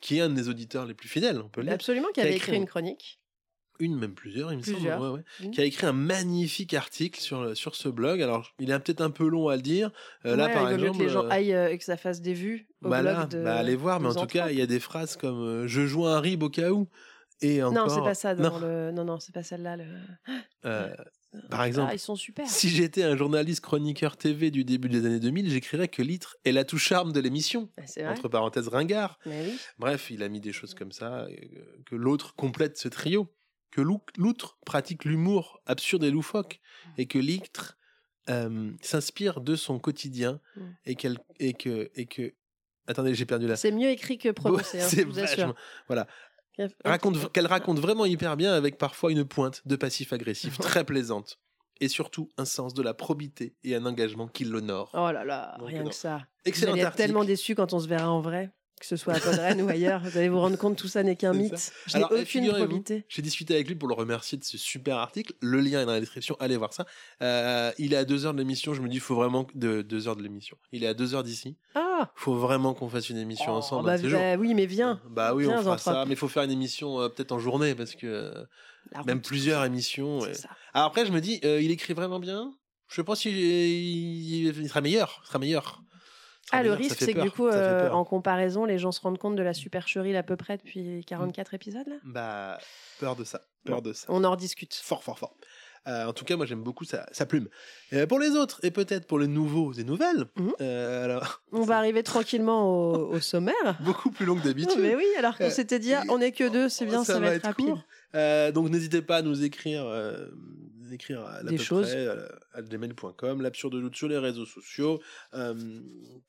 S1: qui est un des auditeurs les plus fidèles, on peut le.
S2: Absolument, qui avait
S1: écrit
S2: écrit
S1: un-
S2: une chronique.
S1: Une, même plusieurs, il me
S2: Plusieurs.
S1: semble. ouais, ouais.
S2: Mmh.
S1: Qui a écrit un magnifique article sur, sur ce blog. Alors, il est peut-être un peu long à le dire. Euh, là, par exemple.
S2: que les gens
S1: euh,
S2: aillent euh, et que ça fasse des vues au
S1: bah
S2: blog
S1: là,
S2: de.
S1: bah allez voir, mais en tout cas, il y a des phrases comme euh, Je joue un rib au cas où. Et encore.
S2: Non, c'est pas ça. Dans
S1: Non,
S2: le... Non, non, c'est pas celle-là. Le...
S1: euh, par exemple,
S2: Ah, ils sont super.
S1: si j'étais un journaliste chroniqueur TV du début des années 2000, j'écrirais que Litre est l'atout charme de l'émission.
S2: Ah.
S1: Entre parenthèses, ringard.
S2: Oui.
S1: Bref, il a mis des choses comme ça, euh, que l'autre complète ce trio, que l'ou- l'outre pratique l'humour absurde et loufoque, et que l'ictre euh, s'inspire de son quotidien,
S2: Mm.
S1: et, qu'elle, et, que, et que... Attendez, j'ai perdu la...
S2: C'est mieux écrit que prononcé, hein,
S1: c'est
S2: je vous assure.
S1: vachement- Voilà. Raconte, qu'elle raconte vraiment hyper bien, avec parfois une pointe de passif-agressif très plaisante, et surtout un sens de la probité et un engagement qui l'honore.
S2: Oh là là,
S1: Donc,
S2: rien
S1: non.
S2: que ça.
S1: Excellent
S2: Vous allez être tellement déçu quand on se verra en vrai, que ce soit à Podren ou ailleurs. Vous allez vous rendre compte tout ça n'est qu'un mythe.
S1: ça.
S2: Je n'ai aucune probité.
S1: J'ai discuté avec lui pour le remercier de ce super article. Le lien est dans la description. Allez voir ça. Euh, il est à deux heures de l'émission. Je me dis, il faut vraiment de deux heures de l'émission. Il est à deux heures d'ici.
S2: Ah
S1: faut vraiment qu'on fasse une émission ensemble.
S2: bah, bah oui, mais viens.
S1: Bah oui,
S2: Viens,
S1: on fera ça. Mais il faut faire une émission euh, peut-être en journée parce que euh, même plusieurs émissions.
S2: C'est
S1: ouais.
S2: ça.
S1: Alors après, je me dis, euh, il écrit vraiment bien. Je sais pas si il, il sera meilleur. Il sera meilleur.
S2: Ah, le risque, c'est que du coup, euh, en comparaison, les gens se rendent compte de la supercherie à peu près depuis 44 épisodes, là?
S1: Bah, peur de ça. Peur de ça.
S2: On en rediscute.
S1: Fort, fort, fort. Euh, en tout cas, moi, j'aime beaucoup sa, sa plume. Euh, pour les autres, et peut-être pour les nouveaux et nouvelles,
S2: Mhm.
S1: euh, alors,
S2: On va arriver tranquillement au, au sommaire.
S1: beaucoup plus long que d'habitude.
S2: mais oui, alors qu'on s'était dit, ah, on est que deux, c'est bien, ça, va être, rapide.
S1: court. Euh, donc, n'hésitez pas à nous écrire, euh, écrire à la
S2: Des
S1: peu
S2: choses.
S1: près, euh, à gmail.com, l'absurde doute sur les réseaux sociaux, euh,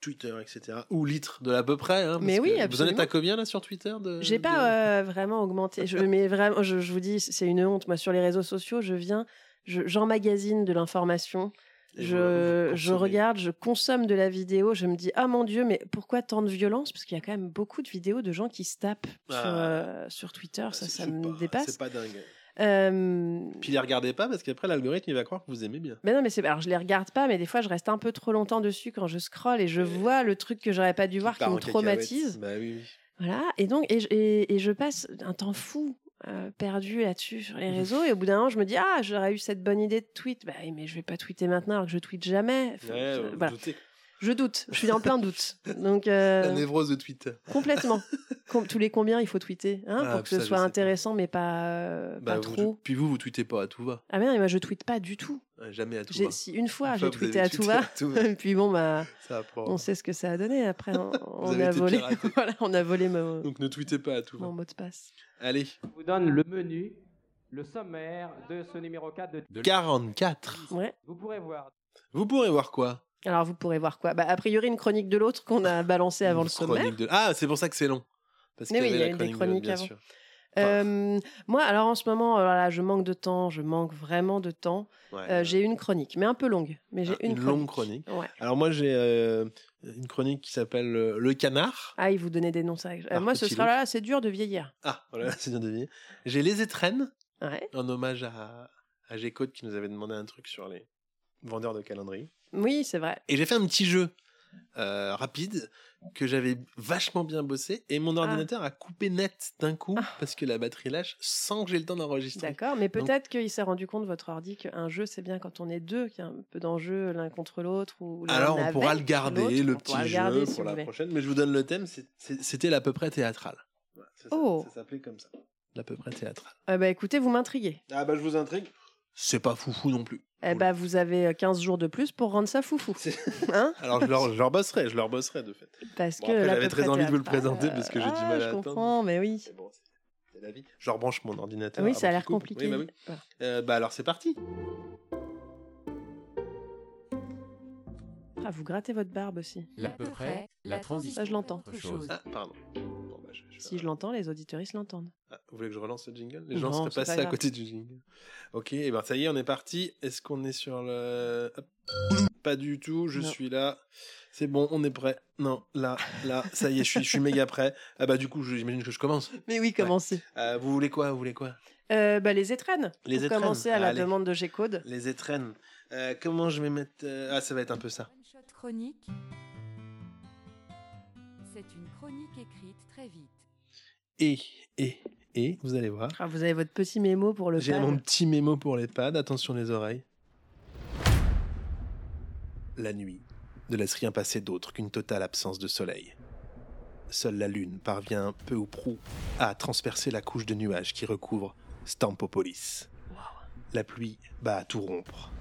S1: Twitter, etc. Ou litre de l'à peu près. hein,
S2: Mais oui,
S1: Vous en êtes à combien là sur Twitter de,
S2: J'ai pas euh, vraiment augmenté. Je, mais vraiment, je, je vous dis, c'est une honte. Moi, sur les réseaux sociaux, je viens, je- j'emmagasine de l'information. Je, je regarde, je consomme de la vidéo. Je me dis, ah mon Dieu, mais pourquoi tant de violence? Parce qu'il y a quand même beaucoup de vidéos de gens qui se tapent sur,
S1: Ah.
S2: euh, sur Twitter. Ça,
S1: C'est-
S2: ça
S1: c'est
S2: me
S1: pas-
S2: dépasse.
S1: C'est pas dingue.
S2: Euh,
S1: Puis les regardez pas parce qu'après l'algorithme il va croire que vous aimez bien.
S2: Mais non, mais c'est alors je les regarde pas, mais des fois je reste un peu trop longtemps dessus quand je scrolle et je vois le truc que j'aurais pas dû voir qui me traumatise.
S1: Bah oui, oui.
S2: Voilà. Et donc et, je- et, et je passe un temps fou euh, perdu là-dessus sur les réseaux et au bout d'un moment je me dis ah j'aurais eu cette bonne idée de tweet. Bah mais je vais pas tweeter maintenant alors que je tweete jamais.
S1: Ouais,
S2: je, voilà. Je doute. Je suis en plein doute. Donc euh,
S1: La névrose de Twitter.
S2: complètement. Com- tous les combien il faut tweeter hein,
S1: Ah,
S2: pour que
S1: ça,
S2: ce soit intéressant mais pas euh,
S1: Bah,
S2: pas
S1: vous-
S2: trop.
S1: Puis vous, vous tweetez pas à tout va.
S2: Ah mais non, mais moi je tweete pas du tout.
S1: Ouais, Jamais à tout va.
S2: Si une fois j'ai tweeté à tout
S1: tweeté
S2: va.
S1: à tout va.
S2: Et puis bon bah
S1: Ça
S2: on sait ce que ça a donné. Après on, a volé. voilà, on a volé mon,
S1: Donc ne tweetez pas à tout va.
S2: mon mot de passe.
S1: Allez,
S10: Je vous donne le menu, le sommaire de ce numéro 4 de
S1: 44.
S2: Ouais.
S10: Vous pourrez voir.
S1: Vous pourrez voir quoi?
S2: Alors vous pourrez voir quoi Bah a priori une chronique de l'autre qu'on a balancée avant le.
S1: Chronique de- Ah, c'est pour ça que c'est long. Parce
S2: Mais oui, il y a eu des
S1: de-
S2: chroniques
S1: bien
S2: avant.
S1: sûr.
S2: Euh, moi alors en ce moment alors là, je manque de temps, je manque vraiment de temps.
S1: Ouais,
S2: Euh,
S1: ouais.
S2: j'ai une chronique, mais un peu longue. Mais j'ai
S1: Ah,
S2: une,
S1: une longue chronique.
S2: Ouais.
S1: Alors moi j'ai euh, une chronique qui s'appelle euh, Le Canard.
S2: Ah, il vous donnait des noms, ça. Euh,
S1: Par
S2: moi, ce sera là, c'est dur de vieillir.
S1: Ah, voilà, c'est bien deviné. J'ai Les Étrennes,
S2: Ouais.
S1: en hommage à, à G-Code qui nous avait demandé un truc sur les vendeurs de calendrier.
S2: Oui, c'est vrai.
S1: Et j'ai fait un petit jeu euh, rapide que j'avais vachement bien bossé et mon ordinateur a coupé net d'un coup parce que la batterie lâche sans que j'ai le temps d'enregistrer.
S2: D'accord, mais
S1: Donc-
S2: peut-être qu'il s'est rendu compte, votre ordi, qu'un jeu, c'est bien quand on est deux, qu'il y a un peu d'enjeu l'un contre l'autre. ou
S1: Alors on pourra le garder, le petit
S2: garder,
S1: jeu
S2: si
S1: pour la prochaine, mais je vous donne le thème, c'était l'à peu près théâtral. Voilà, ça,
S2: Oh.
S1: ça s'appelait comme ça. L'à peu près théâtral.
S2: Eh ben, écoutez, vous m'intriguez.
S1: Ah bah je vous intrigue. C'est pas foufou non plus.
S2: Eh ben, vous avez euh, 15 jours de plus pour rendre ça foufou. Hein?
S1: Alors je leur, je leur bosserai, je leur bosserai de fait.
S2: Parce
S1: Bon,
S2: que
S1: j'avais très envie de vous le
S2: théâtral,
S1: présenter parce que j'ai du
S2: ah,
S1: mal à
S2: je
S1: attendre.
S2: comprends, mais oui.
S1: C'est bon, c'est la vie. Je rebranche mon ordinateur.
S2: Oui, ça a l'air compliqué.
S1: Oui, bah oui. Euh, bah alors c'est parti.
S2: Ah, vous grattez votre barbe aussi.
S7: L'à peu près, la transition.
S2: Ça, je l'entends.
S1: Ah pardon. Bon, je- je-
S2: Si je l'entends, les auditeuristes l'entendent.
S1: Ah, vous voulez que je relance le jingle? Les gens
S2: Non,
S1: seraient passés à côté du jingle. Ok, et ben ça y est, on est parti. Est-ce qu'on est sur le Hop. Pas du tout. Je
S2: Non.
S1: suis là. C'est bon, on est prêt. Non, là, là, ça y est, je suis, je suis méga prêt. Ah bah du coup, j'imagine que je commence.
S2: Mais oui, commencez.
S1: Euh, vous voulez quoi? Vous voulez quoi?
S2: Euh, bah, les étrennes.
S1: Les étrennes.
S2: commencer à la
S1: Allez.
S2: demande de G-Code.
S1: Les étrennes. Euh, comment je vais mettre. euh, Ah, ça va être un peu ça.
S7: Chronique. C'est une chronique écrite très vite.
S1: Et, et, et, vous allez voir.
S2: Ah, vous avez votre petit mémo pour le
S1: J'ai
S2: pad.
S1: mon petit mémo pour les pads. Attention les oreilles. La nuit ne laisse rien passer d'autre qu'une totale absence de soleil. Seule la lune parvient peu ou prou à transpercer la couche de nuages qui recouvre Stampopolis. La pluie bat à tout rompre,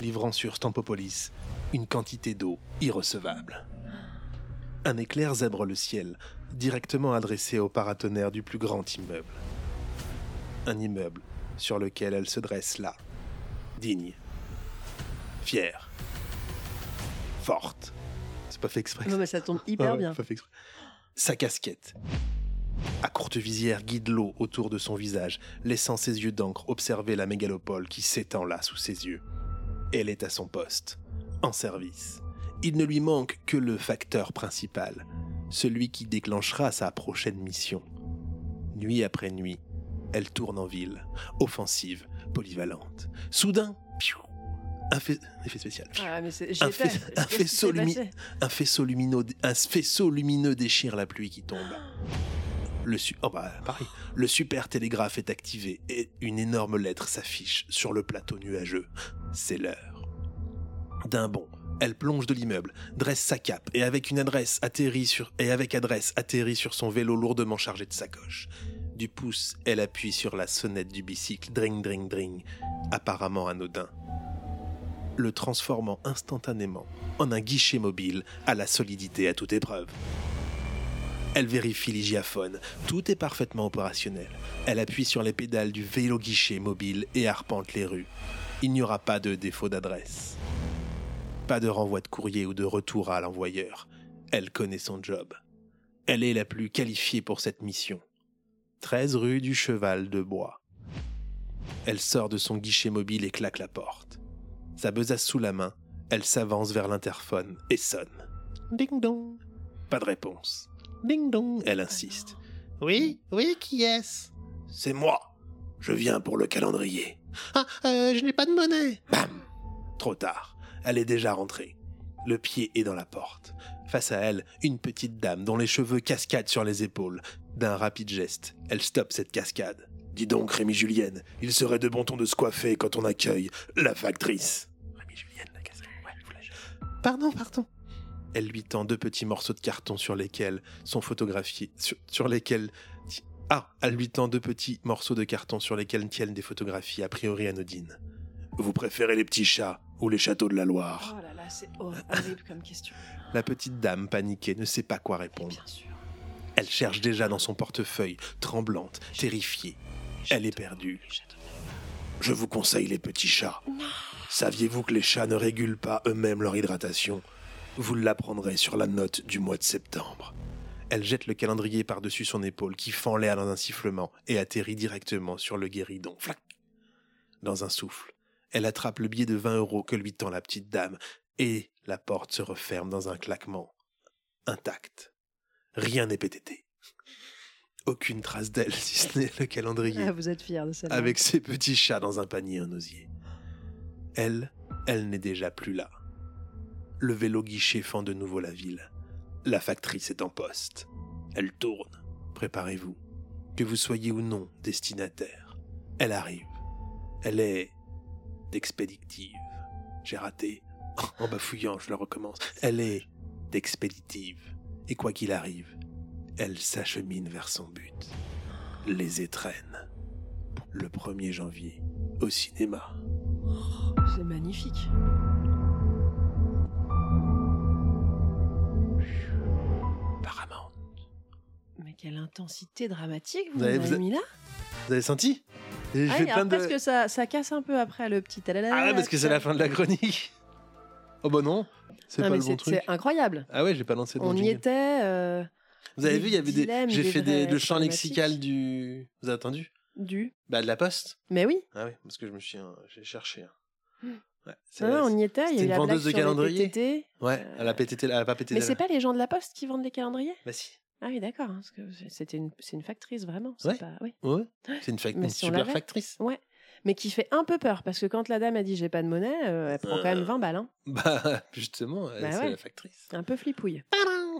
S1: livrant sur Stampopolis une quantité d'eau irrecevable. Un éclair zèbre le ciel, directement adressé au paratonnerre du plus grand immeuble. Un immeuble sur lequel elle se dresse là, digne, fière, forte. C'est pas fait exprès.
S2: Non, mais ça tombe hyper
S1: Ah
S2: bien.
S1: pas fait exprès. Sa casquette, à courte visière, guide l'eau autour de son visage, laissant ses yeux d'encre observer la mégalopole qui s'étend là sous ses yeux. Elle est à son poste, en service. Il ne lui manque que le facteur principal, celui qui déclenchera sa prochaine mission. Nuit après nuit, elle tourne en ville, offensive, polyvalente. Soudain, piou, un fait, effet spécial.
S2: Ah, mais
S1: Un, fait- faisceau
S2: s'est
S1: lumi-
S2: passé
S1: un faisceau lumineux, un faisceau lumineux déchire la pluie qui tombe. Le, su- oh bah, pareil. le super télégraphe est activé et une énorme lettre s'affiche sur le plateau nuageux. C'est l'heure. D'un bond, elle plonge de l'immeuble, dresse sa cape et avec une adresse atterrit sur son vélo lourdement chargé de sacoches. Du pouce, elle appuie sur la sonnette du bicycle, dring dring dring, apparemment anodin le transformant instantanément en un guichet mobile à la solidité à toute épreuve. Elle vérifie l'hygiaphone, tout est parfaitement opérationnel. Elle appuie sur les pédales du vélo guichet mobile et arpente les rues. Il n'y aura pas de défaut d'adresse. Pas de renvoi de courrier ou de retour à l'envoyeur. Elle connaît son job. Elle est la plus qualifiée pour cette mission. 13 rue du Cheval de Bois. Elle sort de son guichet mobile et claque la porte. Sa besace sous la main, elle s'avance vers l'interphone et sonne. Ding dong. Pas de réponse. Ding dong. Elle insiste. Oui, oui, qui est-ce? C'est moi. Je viens pour le calendrier. Ah, euh, je n'ai pas de monnaie. Bam Trop tard. Elle est déjà rentrée. Le pied est dans la porte. Face à elle, une petite dame dont les cheveux cascadent sur les épaules. D'un rapide geste, elle stoppe cette cascade. Dis donc, Rémi Julienne, il serait de bon ton de se coiffer quand on accueille la factrice. Rémi Julienne, la cascade. Ouais, vous l'avez. Pardon, pardon. Elle lui tend deux petits morceaux de carton sur lesquels sont photographiés. Sur, sur lesquels. Ah, elle lui tend deux petits morceaux de carton sur lesquels tiennent des photographies a priori anodines. Vous préférez les petits chats ou les châteaux de la Loire
S2: Oh là là, c'est hor- horrible comme question.
S1: La petite dame, paniquée, ne sait pas quoi répondre.
S2: Bien sûr.
S1: Elle cherche déjà dans son portefeuille, tremblante, terrifiée. Elle est perdue. Je vous conseille les petits chats. Saviez-vous que les chats ne régulent pas eux-mêmes leur hydratation? Vous l'apprendrez sur la note du mois de septembre. Elle jette le calendrier par-dessus son épaule qui fend l'air dans un sifflement et atterrit directement sur le guéridon. Flac Dans un souffle, elle attrape le billet de 20 euros que lui tend la petite dame et la porte se referme dans un claquement. Intact. Rien n'est pétété. Aucune trace d'elle, si ce n'est le calendrier
S2: Ah, vous êtes fiers de celle-là.
S1: avec ses petits chats dans un panier en osier. Elle, elle n'est déjà plus là. Le vélo guichet fend de nouveau la ville. La factrice est en poste. Elle tourne. Préparez-vous. Que vous soyez ou non destinataire. Elle arrive. Elle est d'expéditive. J'ai raté. En bafouillant, je le recommence. Elle est d'expéditive. Et quoi qu'il arrive, elle s'achemine vers son but. Les étrennes le 1er janvier au cinéma.
S2: C'est magnifique.
S1: Paramount.
S2: Mais quelle intensité dramatique vous,
S1: Vous avez-
S2: avez,
S1: vous avez-
S2: mis là
S1: Vous avez senti? J'ai
S2: Ah oui, alors
S1: de-
S2: parce que ça, ça casse un peu après le petit.
S1: Ah ouais, parce que c'est la fin de la chronique. Oh bah non, c'est pas
S2: mais
S1: le bon
S2: c'est-
S1: truc.
S2: c'est incroyable.
S1: Ah ouais, j'ai pas lancé de
S2: On y
S1: jingle.
S2: était. euh,
S1: Vous avez
S2: des
S1: vu, il y avait des. J'ai
S2: des
S1: fait des... le champ lexical du. Vous avez entendu?
S2: Du.
S1: Bah de la poste.
S2: Mais oui.
S1: Ah oui, parce que je me suis. hein, J'ai cherché. hein.
S2: Hmm.
S1: Ouais,
S2: Non, non, on y était. Il y a eu la
S1: vendeuse de calendrier.
S2: PTT.
S1: Ouais, elle a pété, elle a pas pété.
S2: Mais
S1: la-
S2: c'est pas les gens de la Poste qui vendent les calendriers?
S1: Bah si.
S2: Ah oui, d'accord. hein, Parce que c'était une, c'est une factrice vraiment. c'est
S1: Ouais.
S2: Pas... Oui.
S1: Ouais. C'est une, fac-
S2: Mais
S1: une
S2: si on
S1: super factrice.
S2: Ouais. mais qui fait un peu peur parce que quand la dame a dit j'ai pas de monnaie, euh, elle prend quand même
S1: Euh.
S2: 20 balles. Hein.
S1: Bah, justement,
S2: Bah
S1: c'est
S2: ouais.
S1: la factrice.
S2: Un peu flipouille.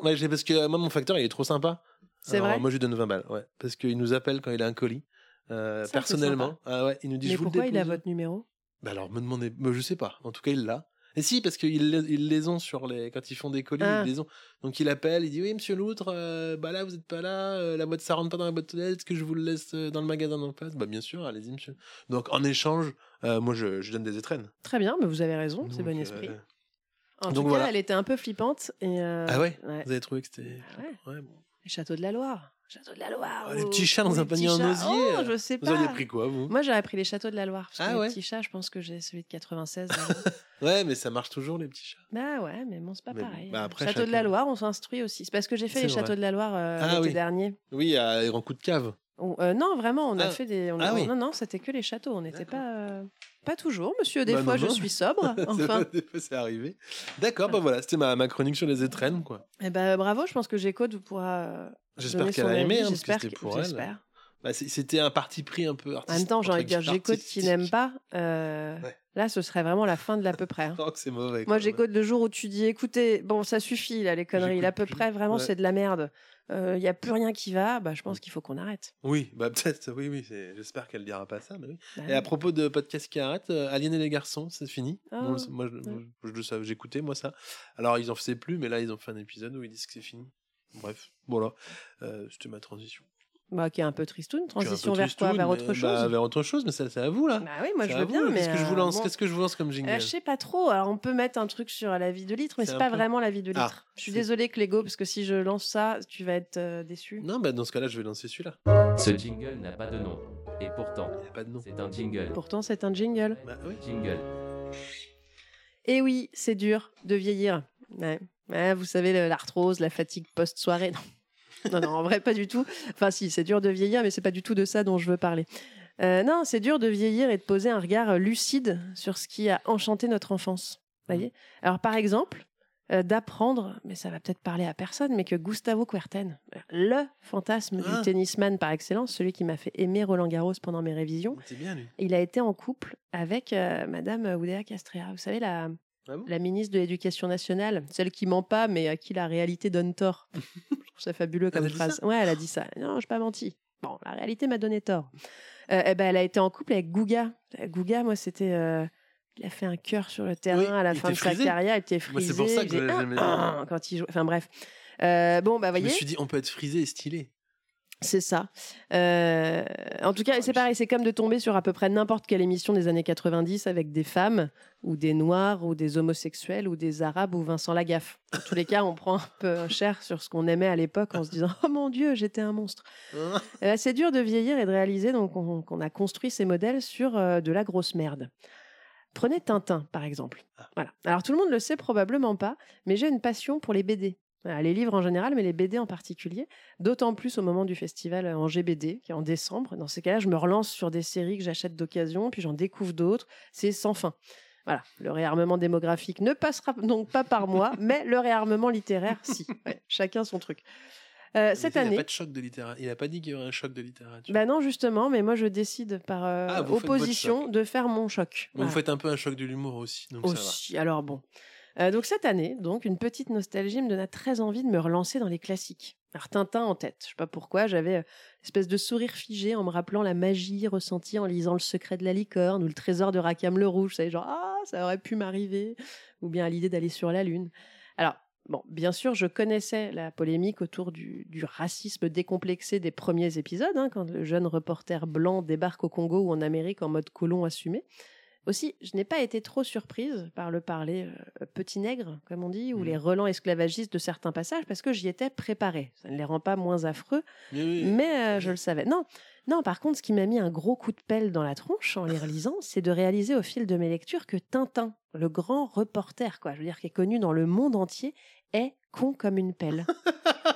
S1: Ouais, j'ai- parce que euh, moi, mon facteur, il est trop sympa.
S2: C'est
S1: Alors,
S2: vrai?
S1: Moi, je lui donne 20 balles, ouais. Parce qu'il nous appelle quand il a un colis. euh,
S2: Ça,
S1: personnellement. Ah ouais, il nous dit
S2: mais
S1: je vous le
S2: pourquoi il a votre numéro?
S1: Bah alors, me demandez. bah, je sais pas. En tout cas, il l'a. Et si, parce qu'ils les- ils les ont sur les. Quand ils font des colis,
S2: Ah.
S1: ils les ont. Donc il appelle, il dit Oui, monsieur Loutre, euh, bah là, vous êtes pas là, euh, la boîte, ça rentre pas dans la boîte aux lettres, est-ce que je vous le laisse euh, dans le magasin d'en face? Bah bien sûr, allez-y, monsieur. Donc en échange, euh, moi, je, je donne des étrennes.
S2: Très bien, mais vous avez raison, c'est bon esprit. En
S1: donc
S2: tout
S1: voilà.
S2: cas, elle était un peu flippante. Et
S1: Ah ouais,
S2: ouais.
S1: Vous avez trouvé que c'était.
S2: Ouais.
S1: Ouais, bon.
S2: Les châteaux de la Loire. Château de la Loire.
S1: Ah, les petits chats dans un panier en
S2: chats.
S1: osier.
S2: Oh,
S1: euh,
S2: je sais
S1: Vous
S2: pas.
S1: auriez pris quoi, vous?
S2: Moi, j'aurais pris les châteaux de la Loire. Parce que
S1: Ah
S2: les
S1: ouais
S2: petits chats, je pense que j'ai celui de 96.
S1: Ouais, mais ça marche toujours, les petits chats.
S2: bah ouais, mais bon, c'est pas
S1: Mais
S2: pareil.
S1: bah après,
S2: Château de la Loire, on s'instruit aussi. C'est parce que j'ai fait les châteaux de la Loire euh,
S1: Ah
S2: l'été
S1: oui.
S2: dernier.
S1: Oui, à grand coup de cave.
S2: On- euh, non, vraiment, on a
S1: Ah.
S2: fait des. on-
S1: Ah oui.
S2: Non, non, c'était que les châteaux. On n'était pas. euh, Pas toujours, monsieur. Des
S1: Bah
S2: fois,
S1: non,
S2: je
S1: non.
S2: suis sobre. Enfin.
S1: des fois, c'est arrivé. D'accord, bah voilà, c'était ma, ma chronique sur les étrennes, quoi.
S2: Eh ben, bravo, je pense que Gécode pourra. euh,
S1: J'espère qu'elle a aimé, hein, parce que
S2: j'espère
S1: c'était
S2: que-
S1: pour elle.
S2: j'espère.
S1: Bah, c'était un parti pris un peu
S2: En
S1: artistique.
S2: même temps, j'ai envie de dire,
S1: guillemets,
S2: qui n'aime pas, euh,
S1: Ouais.
S2: là, ce serait vraiment la fin de l'à peu près. hein.
S1: Oh, c'est mauvais.
S2: Moi. Gécode, le jour où tu dis, écoutez, bon, ça suffit, là, les conneries,
S1: J'écoute
S2: l'à peu
S1: plus.
S2: près, vraiment,
S1: Ouais.
S2: c'est de la merde. Il n'y a plus rien qui va, bah, je pense qu'il faut qu'on arrête.
S1: Oui, bah peut-être, oui, oui. J'espère qu'elle dira pas ça, mais oui.
S2: Bah,
S1: Et à propos de podcast qui arrête, euh, Alien et les garçons, c'est fini. Bon, moi, j'écoutais moi ça. Alors ils en faisaient plus, mais là ils ont fait un épisode où ils disent que c'est fini. Bref, voilà, Euh, c'était ma transition.
S2: Bah, qui est un peu tristoune,
S1: Qui est un peu
S2: transition vers quoi? Vers autre chose
S1: bah, Vers autre chose, mais ça, c'est à vous là.
S2: Bah oui, moi
S1: C'est
S2: je
S1: à
S2: veux
S1: vous,
S2: bien,
S1: là.
S2: mais.
S1: Qu'est-ce que je vous
S2: euh,
S1: lance?
S2: bon.
S1: Qu'est-ce que je vous lance comme jingle?
S2: Euh, je sais pas trop. Alors, on peut mettre un truc sur la vie de litre, mais
S1: C'est
S2: pas
S1: peu-
S2: vraiment la vie de
S1: Ah,
S2: litre. je suis désolée, Clégo, parce que si je lance ça, tu vas être euh, déçu.
S1: Non, bah dans ce cas-là, je vais lancer celui-là.
S11: Ce jingle n'a pas de nom. Et pourtant,
S1: Il n'y a pas de nom.
S11: c'est un jingle.
S2: Pourtant, c'est un jingle.
S1: Bah oui.
S11: Jingle.
S2: Et oui, c'est dur de vieillir. Ouais. Ouais, vous savez, l'arthrose, la fatigue post-soirée. Non. Non, non, en vrai, pas du tout. Enfin, si, c'est dur de vieillir, mais c'est pas du tout de ça dont je veux parler. Euh, non, c'est dur de vieillir et de poser un regard euh, lucide sur ce qui a enchanté notre enfance. Voyez? Alors, par exemple, euh, d'apprendre, mais ça va peut-être parler à personne, mais que Gustavo Kuerten, le fantasme
S1: Ah.
S2: du tennisman par excellence, celui qui m'a fait aimer Roland Garros pendant mes révisions,
S1: C'est bien lui.
S2: il a été en couple avec euh, Madame Oudéa Castrea. Vous savez, la,
S1: Ah bon?
S2: la ministre de l'Éducation nationale, celle qui ment pas, mais à qui la réalité donne tort. Trouve ça fabuleux comme
S1: Elle
S2: phrase. Ouais, elle a dit ça. Non, je pas menti. Bon, la réalité m'a donné tort. Euh, eh ben, elle a été en couple avec Gouga. Euh, Gouga, moi, c'était. euh, il a fait un cœur sur le terrain
S1: Oui,
S2: à la fin de sa carrière. Il était
S1: Moi,
S2: frisé.
S1: c'est pour ça que bien.
S2: un quand il jouait. Enfin bref. Euh, bon, bah
S1: Je me
S2: voyez.
S1: suis dit, on peut être frisé et stylé.
S2: C'est ça. Euh, en tout cas, c'est pareil, c'est comme de tomber sur à peu près n'importe quelle émission des années 90 avec des femmes, ou des noirs, ou des homosexuels, ou des arabes, ou Vincent Lagaffe. En tous les cas, on prend un peu cher sur ce qu'on aimait à l'époque en se disant Oh mon Dieu, j'étais un monstre. Euh, c'est dur de vieillir et de réaliser donc, qu'on a construit ces modèles sur euh, de la grosse merde. Prenez Tintin, par exemple. Voilà. Alors, tout le monde le sait probablement pas, mais j'ai une passion pour les BD. Les livres en général, mais les BD en particulier. D'autant plus au moment du festival en GBD, qui est en décembre. Dans ces cas-là, je me relance sur des séries que j'achète d'occasion, puis j'en découvre d'autres. C'est sans fin. Voilà, le réarmement démographique ne passera donc pas par moi, mais le réarmement littéraire, si. Ouais, chacun son truc. Euh, cette
S1: il
S2: année.
S1: n'y a pas de choc de littérature. Il n'a pas dit qu'il y aurait un choc de littérature.
S2: Bah non, justement, mais moi je décide par euh,
S1: Ah,
S2: opposition de faire mon choc.
S1: Vous faites un peu un choc de l'humour aussi. Donc ça va.
S2: Aussi, alors bon. Euh, donc cette année, donc une petite nostalgie me donna très envie de me relancer dans les classiques. Alors Tintin en tête, je sais pas pourquoi, j'avais euh, espèce de sourire figé en me rappelant la magie ressentie en lisant Le secret de la licorne ou Le trésor de Rackham le rouge, savez genre ah ça aurait pu m'arriver ou bien l'idée d'aller sur la lune. Alors Bon, bien sûr, je connaissais la polémique autour du, du racisme décomplexé des premiers épisodes, hein, quand le jeune reporter blanc débarque au Congo ou en Amérique en mode colon assumé. Aussi, je n'ai pas été trop surprise par le parler euh, petit nègre, comme on dit, ou les relents esclavagistes de certains passages, parce que j'y étais préparée. Ça ne les rend pas moins affreux,
S1: Mais oui.
S2: mais euh, je le savais. Non, non. Par contre, ce qui m'a mis un gros coup de pelle dans la tronche en les relisant, c'est de réaliser au fil de mes lectures que Tintin, le grand reporter, quoi, je veux dire, qui est connu dans le monde entier, est con comme une pelle.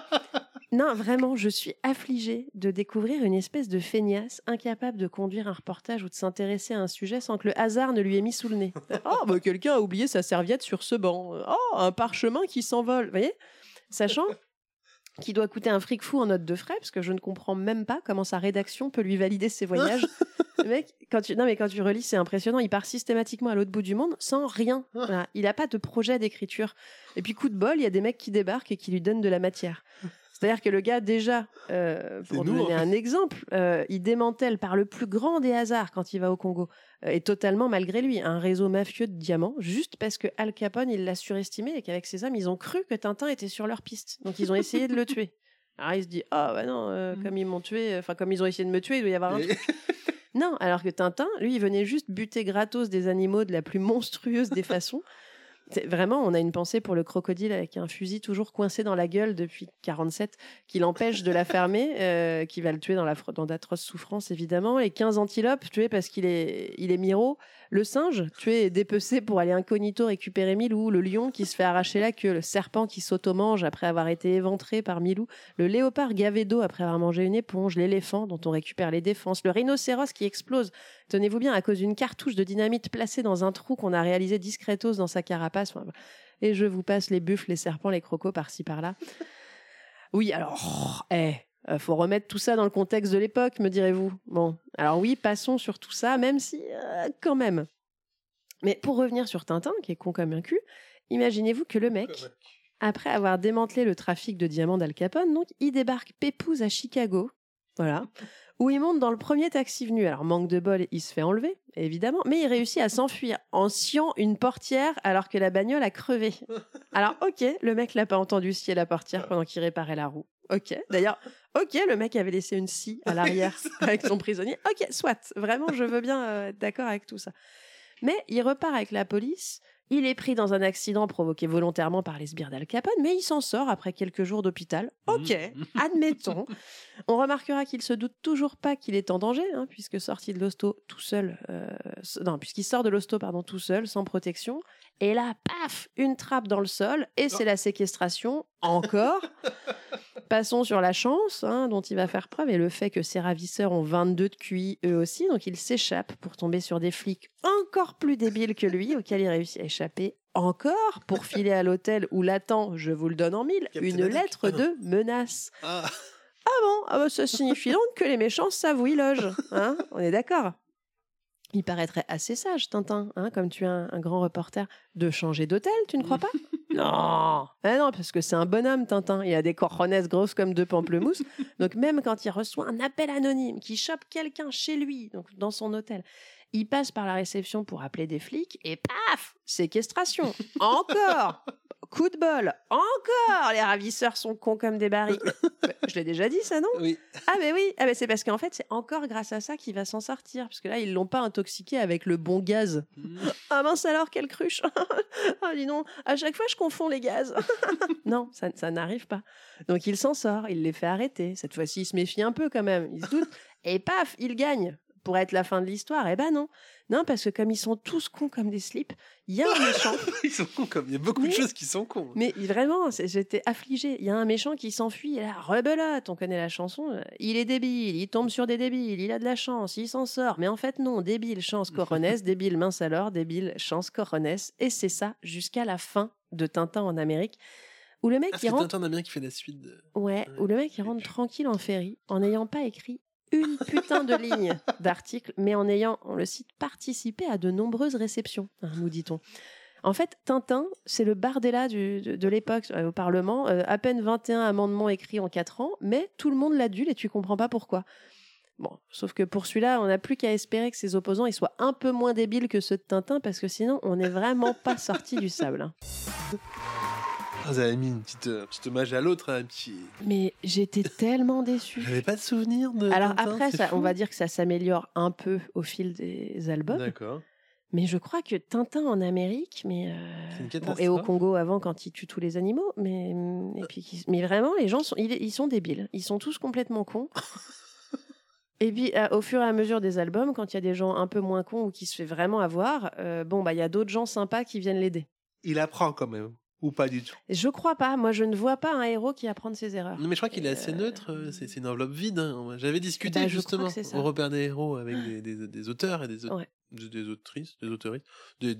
S2: Non, vraiment, je suis affligée de découvrir une espèce de feignasse incapable de conduire un reportage ou de s'intéresser à un sujet sans que le hasard ne lui ait mis sous le nez. Oh, bah quelqu'un a oublié sa serviette sur ce banc. Oh, un parchemin qui s'envole. Vous voyez? Sachant qu'il doit coûter un fric fou en note de frais, parce que je ne comprends même pas comment sa rédaction peut lui valider ses voyages Le mec, quand tu... Non, mais quand tu relis, c'est impressionnant. Il part systématiquement à l'autre bout du monde sans rien.
S1: Ah.
S2: Voilà. Il n'a pas de projet d'écriture. Et puis, coup de bol, il y a des mecs qui débarquent et qui lui donnent de la matière. C'est-à-dire que le gars, déjà, euh, pour
S1: nous,
S2: donner
S1: en fait.
S2: un exemple, euh, il démantèle par le plus grand des hasards quand il va au Congo, euh, et totalement malgré lui, un réseau mafieux de diamants, juste parce que Al Capone, il l'a surestimé et qu'avec ses hommes, ils ont cru que Tintin était sur leur piste. Donc, ils ont essayé de le tuer. Alors, il se dit, ah bah non, euh, comme ils m'ont tué, enfin, comme ils ont essayé de me tuer, il doit y avoir un truc. Non, alors que Tintin, lui, il venait juste buter gratos des animaux de la plus monstrueuse des façons. Vraiment, on a une pensée pour le crocodile avec un fusil toujours coincé dans la gueule depuis 47, qui l'empêche de la fermer, euh, qui va le tuer dans d'atroces souffrances, évidemment. Et 15 antilopes tués parce qu'il est, il est miro. Le singe tué et dépecé pour aller incognito récupérer Milou. Le lion qui se fait arracher la queue. Le serpent qui s'auto-mange après avoir été éventré par Milou. Le léopard gavé d'eau après avoir mangé une éponge. L'éléphant dont on récupère les défenses. Le rhinocéros qui explose tenez-vous bien, à cause d'une cartouche de dynamite placée dans un trou qu'on a réalisé discretos dans sa carapace. Et je vous passe les buffles, les serpents, les crocos par-ci par-là. Oui, alors, eh, euh, faut remettre tout ça dans le contexte de l'époque, me direz-vous. Bon, alors oui, passons sur tout ça, même si, euh, quand même. Mais pour revenir sur Tintin, qui est con comme un cul, imaginez-vous que le mec, après avoir démantelé le trafic de diamants d'Al Capone, donc, il débarque pépouze à Chicago, voilà, où il monte dans le premier taxi venu. Alors, manque de bol, il se fait enlever, évidemment, mais il réussit à s'enfuir en sciant une portière alors que la bagnole a crevé. Alors, ok, le mec l'a pas entendu scier la portière pendant qu'il réparait la roue. Ok, d'ailleurs, ok, le mec avait laissé une scie à l'arrière avec son prisonnier. Ok, soit, vraiment, je veux bien euh, être d'accord avec tout ça. Mais il repart avec la police. Il est pris dans un accident provoqué volontairement par les sbires d'Al Capone, mais il s'en sort après quelques jours d'hôpital. Ok, admettons. On remarquera qu'il se doute toujours pas qu'il est en danger, hein, puisque sorti de l'hosto tout seul, euh, non, puisqu'il sort de l'hosto pardon tout seul, sans protection. Et là, paf, une trappe dans le sol, et c'est la séquestration encore. Passons sur la chance hein, dont il va faire preuve et le fait que ses ravisseurs ont 22 de QI eux aussi, donc il s'échappe pour tomber sur des flics encore plus débiles que lui, auxquels il réussit à échapper encore pour filer à l'hôtel où l'attend, je vous le donne en mille,
S1: Captain
S2: une lettre de menace.
S1: Ah,
S2: Ah bon? Ah bah, Ça signifie donc que les méchants savent où ils logent. Hein? On est d'accord? Il paraîtrait assez sage, Tintin, hein, comme tu es un, un grand reporter, de changer d'hôtel, tu ne crois pas? Non. Ah non, parce que c'est un bonhomme, Tintin. Il a des coronets grosses comme deux pamplemousses. Donc même quand il reçoit un appel anonyme qui chope quelqu'un chez lui, donc dans son hôtel, il passe par la réception pour appeler des flics et paf! Séquestration. Encore Coup de bol Encore Les ravisseurs sont cons comme des barils. Je l'ai déjà dit ça, non?
S1: Oui.
S2: Ah mais oui, ah mais c'est parce qu'en fait c'est encore grâce à ça qu'il va s'en sortir, parce que là ils l'ont pas intoxiqué avec le bon gaz. Ah mince alors quelle cruche Ah dis donc, à chaque fois je confonds les gaz. non, ça, ça n'arrive pas. Donc il s'en sort, il les fait arrêter. Cette fois-ci il se méfie un peu quand même, il se doute. Et paf, il gagne pour être la fin de l'histoire. Eh ben non, non parce que comme ils sont tous cons comme des slips, il y a un méchant.
S1: Ils sont cons comme. Il y a beaucoup
S2: Mais-
S1: de choses qui sont cons.
S2: Mais vraiment, j'étais affligée. Il y a un méchant qui s'enfuit, et là, rebelote, on connaît la chanson. euh, Il est débile, il tombe sur des débiles, il a de la chance, il s'en sort. Mais en fait, non, débile, chance, coronesse, débile, mince alors, débile, chance, coronesse. Et c'est ça jusqu'à la fin de Tintin en Amérique, où le mec,
S1: Ah,
S2: il rentre,
S1: Tintin d'Amérique qui fait la suite. de-
S2: ouais, où le mec, il rentre tranquille en ferry, en n'ayant pas écrit une putain de ligne d'article, mais en ayant, on le cite, participé à de nombreuses réceptions, hein, nous dit-on. En fait, Tintin, c'est le Bardella du- de, de l'époque euh, au Parlement. Euh, à peine 21 amendements écrits en 4 ans, mais tout le monde l'adule et tu comprends pas pourquoi. Bon, sauf que pour celui-là, on n'a plus qu'à espérer que ses opposants ils soient un peu moins débiles que ceux de Tintin, parce que sinon, on n'est vraiment pas sorti du sable. hein.
S1: Vous avez mis une petite, euh, petit hommage à l'autre, un petit.
S2: Mais j'étais tellement déçue.
S1: J'avais pas de souvenir de.
S2: Alors
S1: Tintin,
S2: après, ça, on va dire que ça s'améliore un peu au fil des albums.
S1: D'accord.
S2: Mais je crois que Tintin en Amérique, mais euh, bon, et au Congo avant quand il tue tous les animaux, mais et puis mais vraiment les gens sont ils, ils sont débiles, ils sont tous complètement cons. et puis à- au fur et à mesure des albums, quand il y a des gens un peu moins cons ou qui se fait vraiment avoir, euh, bon bah il y a d'autres gens sympas qui viennent l'aider.
S1: Il apprend quand même. Ou pas du tout.
S2: Je crois pas, moi je ne vois pas un héros qui apprend de ses erreurs.
S1: Non, mais je crois qu'il est assez neutre. euh, C'est c'est une enveloppe vide. hein. J'avais discuté
S2: bah,
S1: justement au repère des héros avec des, des, des auteurs et des,
S2: Ouais.
S1: des, des autrices, des autoristes, des,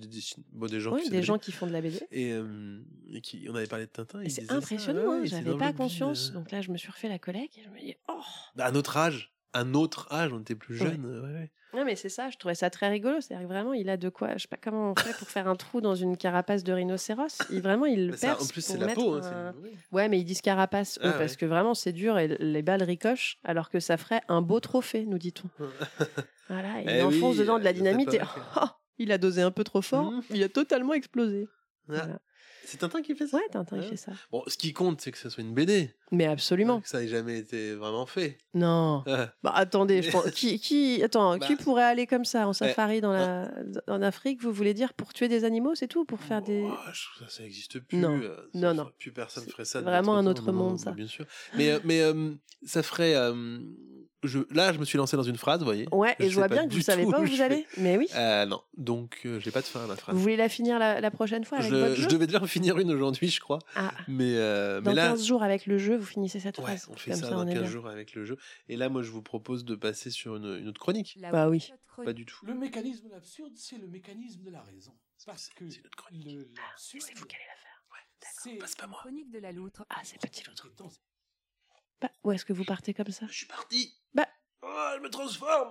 S1: bon, des gens
S2: Oui,
S1: qui font
S2: des gens qui font de la BD.
S1: Et, euh, et qui, on avait parlé de Tintin.
S2: Et C'est impressionnant,
S1: ouais,
S2: hein, j'avais pas
S1: vide,
S2: conscience.
S1: euh.
S2: Donc là, je me suis refait la collègue et je me dis, oh,
S1: À notre âge. Un autre âge, on était plus jeune. euh, ouais,
S2: mais c'est ça, je trouvais ça très rigolo. C'est-à-dire vraiment, il a de quoi. Je sais pas comment on fait pour faire un trou dans une carapace de rhinocéros. Il, vraiment, il le
S1: ça,
S2: perce.
S1: en plus, c'est la peau. hein,
S2: un-. Ouais, mais ils disent carapace, eux,
S1: Ah,
S2: parce que vraiment, c'est dur et les balles ricochent, alors que ça ferait un beau trophée, nous dit-on. Voilà, il
S1: Eh
S2: enfonce
S1: oui,
S2: dedans de la dynamite et oh, il a dosé un peu trop fort,
S1: Mhm.
S2: il a totalement explosé.
S1: Ah,
S2: Voilà.
S1: C'est Tintin qui fait ça
S2: Ouais, Tintin,
S1: Ouais.
S2: fait ça.
S1: Bon, ce qui compte, c'est que ça soit une BD.
S2: Mais absolument.
S1: Que ça ait jamais été vraiment fait.
S2: Non.
S1: Ah.
S2: Bah attendez, je pense- qui, qui, attends,
S1: Bah.
S2: qui pourrait aller comme ça en safari dans la, en Afrique Vous voulez dire pour tuer des animaux, c'est tout, pour faire des.
S1: Ah, je trouve ça, ça n'existe plus.
S2: Non.
S1: euh, ça
S2: Non, non.
S1: Plus personne ferait ça.
S2: vraiment un autre
S1: non,
S2: monde, ça.
S1: Bien sûr. Mais, euh, mais euh, ça ferait. euh, je, là, je me suis lancé dans une phrase, vous voyez.
S2: Ouais, et je vois bien que vous savez pas où vous allez. Mais oui.
S1: Euh, non, donc euh, j'ai pas de fin à la phrase.
S2: Vous voulez la finir la, la prochaine fois avec votre
S1: Je,
S2: jeu
S1: je devais déjà en finir une aujourd'hui, je crois.
S2: Ah.
S1: Mais, euh,
S2: Dans
S1: mais là,
S2: 15 jours avec le jeu, vous finissez cette
S1: ouais,
S2: phrase.
S1: on fait
S2: Comme
S1: ça,
S2: ça,
S1: dans
S2: on est
S1: 15
S2: bien.
S1: jours avec le jeu. Et là, moi, je vous propose de passer sur une, une autre chronique.
S2: Bah oui.
S1: Pas du tout.
S6: Le mécanisme de l'absurde, c'est le mécanisme de la raison. Parce que le, l'absurde,
S2: c'est vous qui allez la faire.
S6: c'est
S1: Passe pas moi.
S7: Chronique de la loutre.
S2: Ah, c'est petit l'autre. Bah, où est-ce que vous partez comme ça?
S1: Je suis parti.
S2: Bah.
S1: Oh, je me transforme.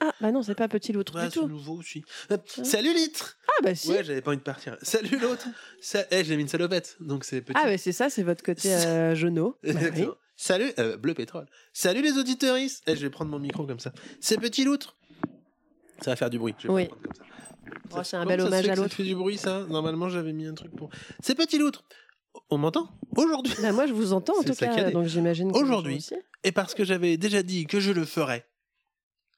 S2: Ah, bah non, c'est pas petit l'autre
S1: Ouais,
S2: du tout.
S1: nouveau aussi. Euh, Salut Litre
S2: Ah, bah si.
S1: Ouais, j'avais pas envie de partir. Salut l'autre Ça... Eh, j'ai mis une salopette, donc c'est petit.
S2: Ah, bah c'est ça, c'est votre côté euh, jauneau. Bah.
S1: Exactement. Salut, euh, bleu pétrole. Salut les auditeuristes. Eh, je vais prendre mon micro comme ça. C'est petit l'autre. Ça va faire du bruit. je vais
S2: Oui.
S1: pas prendre comme ça.
S2: Oh, c'est un bel hommage à
S1: que ça
S2: l'autre.
S1: fait du bruit ça? Normalement, j'avais mis un truc pour. C'est petit l'autre. On m'entend Aujourd'hui.
S2: Bah, moi, je vous entends en tout cas, donc j'imagine.
S1: Aujourd'hui, et parce que j'avais déjà dit que je le ferais.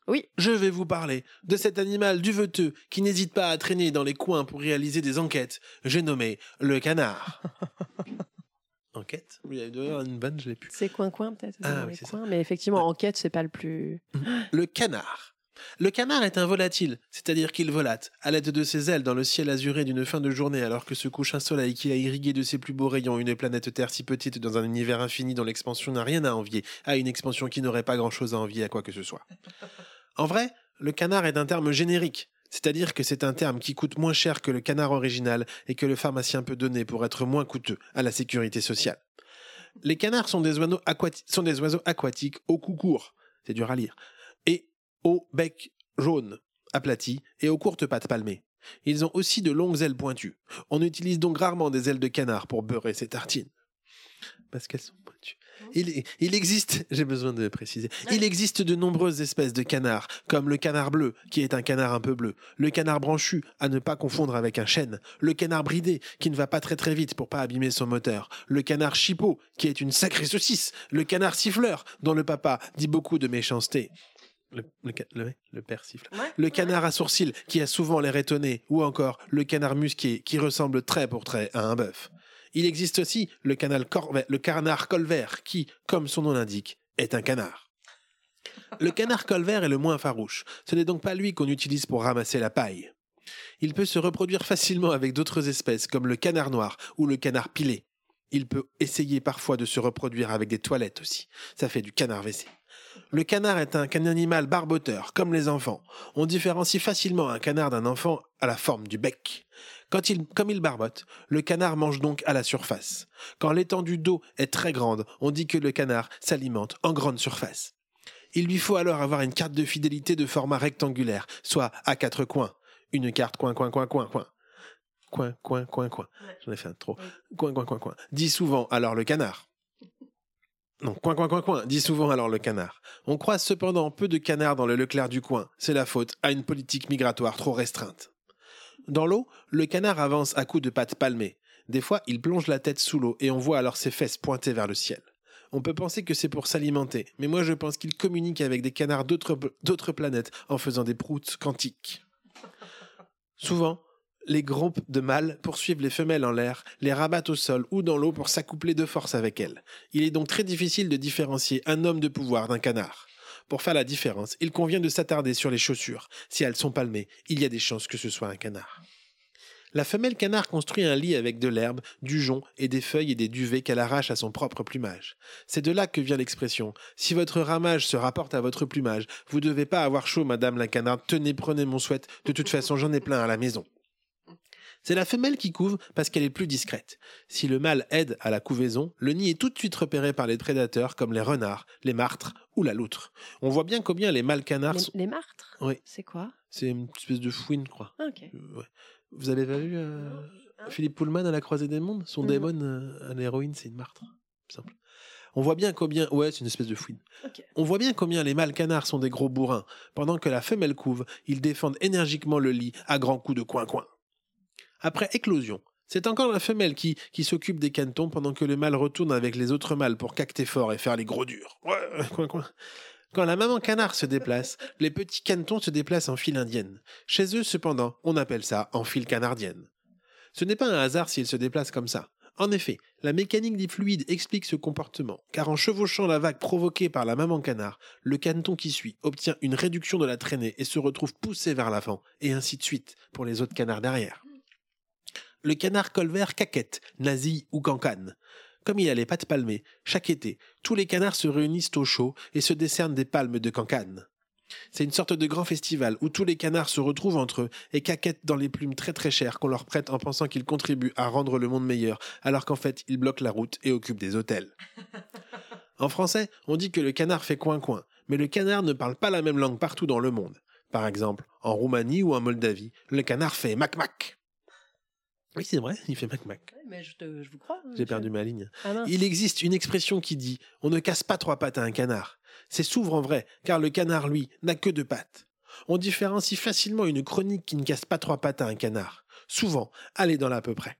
S2: Oui.
S1: Je vais vous parler de cet animal duveteux qui n'hésite pas à traîner dans les coins pour réaliser des enquêtes. J'ai nommé le canard. Enquête Oui, il y a une vanne, je l'ai plus.
S2: C'est coin-coin peut-être.
S1: Ah oui,
S2: Mais effectivement, enquête, c'est pas le plus.
S1: Le canard. Le canard est un volatile, c'est-à-dire qu'il volate, à l'aide de ses ailes dans le ciel azuré d'une fin de journée alors que se couche un soleil qui a irrigué de ses plus beaux rayons une planète Terre si petite dans un univers infini dont l'expansion n'a rien à envier, à une expansion qui n'aurait pas grand-chose à envier à quoi que ce soit. En vrai, le canard est un terme générique, c'est-à-dire que c'est un terme qui coûte moins cher que le canard original et que le pharmacien peut donner pour être moins coûteux à la sécurité sociale. Les canards sont des oiseaux, aquatiques au cou court, c'est dur à lire, au bec jaune, aplati, et aux courtes pattes palmées. Ils ont aussi de longues ailes pointues. On utilise donc rarement des ailes de canard pour beurrer ses tartines. Parce qu'elles sont pointues. Il, il existe, j'ai besoin de préciser, il existe de nombreuses espèces de canards, comme le canard bleu, qui est un canard un peu bleu, le canard branchu, à ne pas confondre avec un chêne, le canard bridé, qui ne va pas très très vite pour pas abîmer son moteur, le canard chipot, qui est une sacrée saucisse, le canard siffleur, dont le papa dit beaucoup de méchanceté. Le, le, canard à sourcils qui a souvent l'air étonné, ou encore le canard musqué qui ressemble trait pour trait à un bœuf. Il existe aussi le, canal le canard colvert qui, comme son nom l'indique, est un canard. Le canard colvert est le moins farouche. Ce n'est donc pas lui qu'on utilise pour ramasser la paille. Il peut se reproduire facilement avec d'autres espèces comme le canard noir ou le canard pilé. Il peut essayer parfois de se reproduire avec des toilettes aussi. Ça fait du canard WC. Le canard est un animal barboteur, comme les enfants. On différencie facilement un canard d'un enfant à la forme du bec. Quand il, comme il barbote, le canard mange donc à la surface. Quand l'étendue d'eau est très grande, on dit que le canard s'alimente en grande surface. Il lui faut alors avoir une carte de fidélité de format rectangulaire, soit à quatre coins. Une carte coin, coin, coin, coin, coin. Coin, coin, coin, coin. J'en ai fait un trop. Coin, coin, coin, coin. Dit souvent alors le canard. Non, coin, coin, coin, coin, dit souvent alors le canard. On croise cependant peu de canards dans le Leclerc du coin. C'est la faute à une politique migratoire trop restreinte. Dans l'eau, le canard avance à coups de pattes palmées. Des fois, il plonge la tête sous l'eau et on voit alors ses fesses pointées vers le ciel. On peut penser que c'est pour s'alimenter, mais moi je pense qu'il communique avec des canards d'autres planètes en faisant des proutes quantiques. Souvent, les groupes de mâles poursuivent les femelles en l'air, les rabattent au sol ou dans l'eau pour s'accoupler de force avec elles. Il est donc très difficile de différencier un homme de pouvoir d'un canard. Pour faire la différence, il convient de s'attarder sur les chaussures. Si elles sont palmées, il y a des chances que ce soit un canard. La femelle canard construit un lit avec de l'herbe, du jonc et des feuilles et des duvets qu'elle arrache à son propre plumage. C'est de là que vient l'expression Si votre ramage se rapporte à votre plumage, vous devez pas avoir chaud, madame la canarde, tenez, prenez mon souhait, de toute façon j'en ai plein à la maison. C'est la femelle qui couve parce qu'elle est plus discrète. Si le mâle aide à la couvaison, le nid est tout de suite repéré par les prédateurs comme les renards, les martres ou la loutre. On voit bien combien les mâles canards
S2: Les,
S1: sont...
S2: les martres?
S1: Oui,
S2: C'est quoi?
S1: C'est une espèce de fouine, je crois.
S2: Ah, Ok.
S1: Euh, ouais. Vous avez pas vu euh, Philippe Pullman à la croisée des mondes? Son démon euh, à l'héroïne, c'est une martre. Simple. On voit bien combien... Ouais, c'est une espèce de fouine. On voit bien combien les mâles canards sont des gros bourrins. Pendant que la femelle couve, ils défendent énergiquement le lit à grands coups de coin-coin. Après éclosion, c'est encore la femelle qui, s'occupe des canetons pendant que le mâle retourne avec les autres mâles pour cacter fort et faire les gros durs. Quand la maman canard se déplace, les petits canetons se déplacent en file indienne. Chez eux, cependant, on appelle ça en file canardienne. Ce n'est pas un hasard s'ils se déplacent comme ça. En effet, la mécanique des fluides explique ce comportement, car en chevauchant la vague provoquée par la maman canard, le caneton qui suit obtient une réduction de la traînée et se retrouve poussé vers l'avant, et ainsi de suite pour les autres canards derrière. Le canard colvert caquette, nazi ou cancane. Comme il a les pattes palmées, chaque été, tous les canards se réunissent au chaud et se décernent des palmes de cancane. C'est une sorte de grand festival où tous les canards se retrouvent entre eux et caquettent dans les plumes très très chères qu'on leur prête en pensant qu'ils contribuent à rendre le monde meilleur, alors qu'en fait ils bloquent la route et occupent des hôtels. En français, on dit que le canard fait coin-coin, mais le canard ne parle pas la même langue partout dans le monde. Par exemple, en Roumanie ou en Moldavie, le canard fait mac-mac. Oui, c'est vrai, il fait mac-mac.
S2: Ouais, mais je, te- je vous crois. hein,
S1: J'ai perdu ma ligne.
S2: Ah.
S1: Il existe une expression qui dit on ne casse pas trois pattes à un canard. C'est souvent vrai, car le canard, lui, n'a que deux pattes. On différencie facilement une chronique qui ne casse pas trois pattes à un canard. Souvent, allez dans l'à peu près.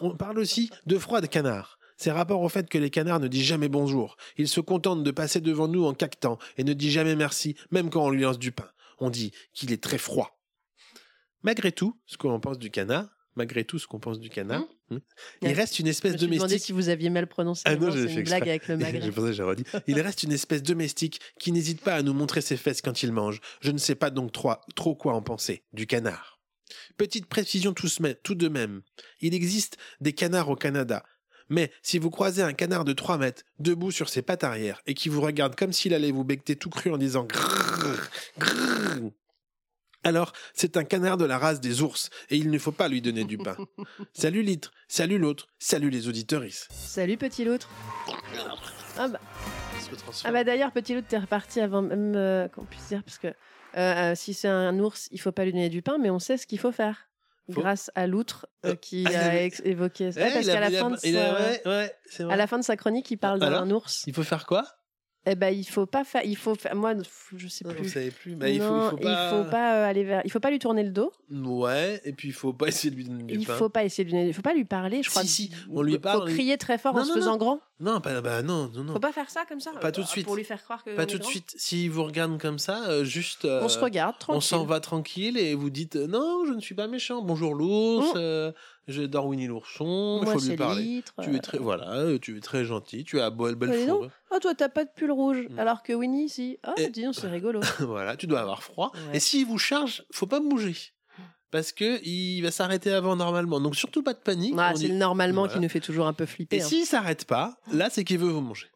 S1: On parle aussi de froid de canard. C'est rapport au fait que les canards ne disent jamais bonjour. Ils se contentent de passer devant nous en cactant et ne disent jamais merci, même quand on lui lance du pain. On dit qu'il est très froid. Malgré tout, ce qu'on pense du canard, malgré tout ce qu'on pense du canard, hmm, il
S2: Ouais.
S1: reste une
S2: Je
S1: espèce
S2: me suis
S1: domestique.
S2: si vous aviez mal prononcé.
S1: Ah non, j'ai
S2: une blague avec le magret.
S1: Je j'ai redit. Il reste une espèce domestique qui n'hésite pas à nous montrer ses fesses quand il mange. Je ne sais pas donc trop, trop quoi en penser. Du canard. Petite précision tout, tout de même. Il existe des canards au Canada. Mais si vous croisez un canard de 3 mètres, debout sur ses pattes arrière, et qui vous regarde comme s'il allait vous becter tout cru en disant grrr, grrr, alors c'est un canard de la race des ours, et il ne faut pas lui donner du pain. salut litre, salut l'autre, salut les auditeuristes.
S2: Salut petit loutre. Ah bah, ah bah d'ailleurs petit loutre t'es reparti avant même euh, qu'on puisse dire parce que euh, euh, si c'est un ours il faut pas lui donner du pain mais on sait ce qu'il faut faire
S1: Faut-
S2: grâce à l'outre euh, qui
S1: ah,
S2: a évoqué ça
S1: Ouais,
S2: parce qu'à la fin de sa-
S1: ouais, ouais, c'est vrai.
S2: à la fin de sa chronique il parle d'un ours
S1: Il faut faire quoi?
S2: Eh ben il faut pas faire il faut faire moi je sais
S1: Non, Vous
S2: plus
S1: savez plus. Bah, il faut, il faut pas.
S2: il faut pas, euh, aller vers il faut pas lui tourner le dos
S1: Ouais, et puis il faut pas essayer de lui donner du
S2: il
S1: pain.
S2: faut pas essayer de lui donner- il faut pas lui parler je crois
S1: Si, si, on lui parle,
S2: faut
S1: on lui-
S2: crier très fort
S1: Non,
S2: en se
S1: non,
S2: faisant
S1: non.
S2: grand
S1: Non, pas, bah non, non, non.
S2: faut pas faire ça comme ça
S1: Pas tout de
S2: euh,
S1: suite.
S2: pour lui faire croire que
S1: Pas
S2: on
S1: tout de suite. S'il vous regarde comme ça, euh, juste. euh,
S2: on se regarde
S1: On
S2: tranquille
S1: s'en va tranquille et vous dites euh, non, je ne suis pas méchant. Bonjour l'ours,
S2: Mm.
S1: Euh, j'adore Winnie l'ourson. Il
S2: Moi,
S1: faut lui parler.
S2: Litre,
S1: Tu
S2: euh.
S1: es très voilà, euh, tu es très gentil. Tu as belle belle
S2: Oh, dis donc.
S1: fourrure.
S2: Oh, toi, t'as pas de pull rouge,
S1: Mm.
S2: alors que Winnie, si. Ah,
S1: Et-
S2: dis donc, c'est rigolo.
S1: voilà, tu dois avoir froid.
S2: Ouais.
S1: Et s'il vous charge, faut pas bouger. Parce que il va s'arrêter avant normalement. Donc surtout pas de panique.
S2: Ah, c'est
S1: dit-
S2: le normalement
S1: Voilà.
S2: qui nous fait toujours un peu flipper.
S1: Et
S2: hein.
S1: s'il s'arrête pas, là c'est qu'il veut vous manger.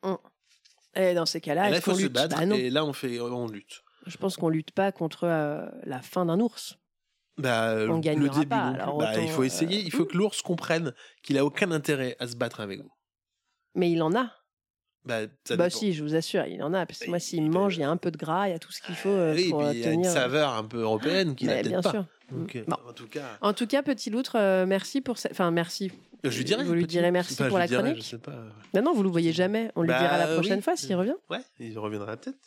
S2: Et dans ces cas-là,
S1: il faut se
S2: lutte?
S1: Battre.
S2: Bah non.
S1: et là on fait, on lutte.
S2: Je pense qu'on lutte pas contre euh, la faim d'un ours.
S1: Bah,
S2: On
S1: le début
S2: pas, alors
S1: Bah, il faut essayer.
S2: euh,
S1: Il faut que l'ours comprenne qu'il a aucun intérêt à se battre avec vous.
S2: Mais il en a.
S1: Bah, ça
S2: bah si, je vous assure, il en a. Parce que moi, s'il me mange, il y a un peu de gras, il y a tout ce qu'il faut euh,
S1: Oui, et
S2: pour
S1: puis
S2: euh,
S1: il y a une
S2: tenir.
S1: saveur un peu européenne qu'il a
S2: Mais
S1: peut-être
S2: bien
S1: pas.
S2: sûr.
S1: Donc, euh,
S2: Bon.
S1: en tout cas,
S2: En tout cas, petit loutre, euh, merci pour cette. Enfin, merci.
S1: je lui dirai.
S2: Vous lui direz merci pour la
S1: dirai,
S2: chronique
S1: Je sais pas.
S2: Non, non, vous le voyez jamais. On lui
S1: Bah,
S2: dira la prochaine
S1: oui.
S2: fois s'il revient.
S1: Ouais, il reviendra peut-être.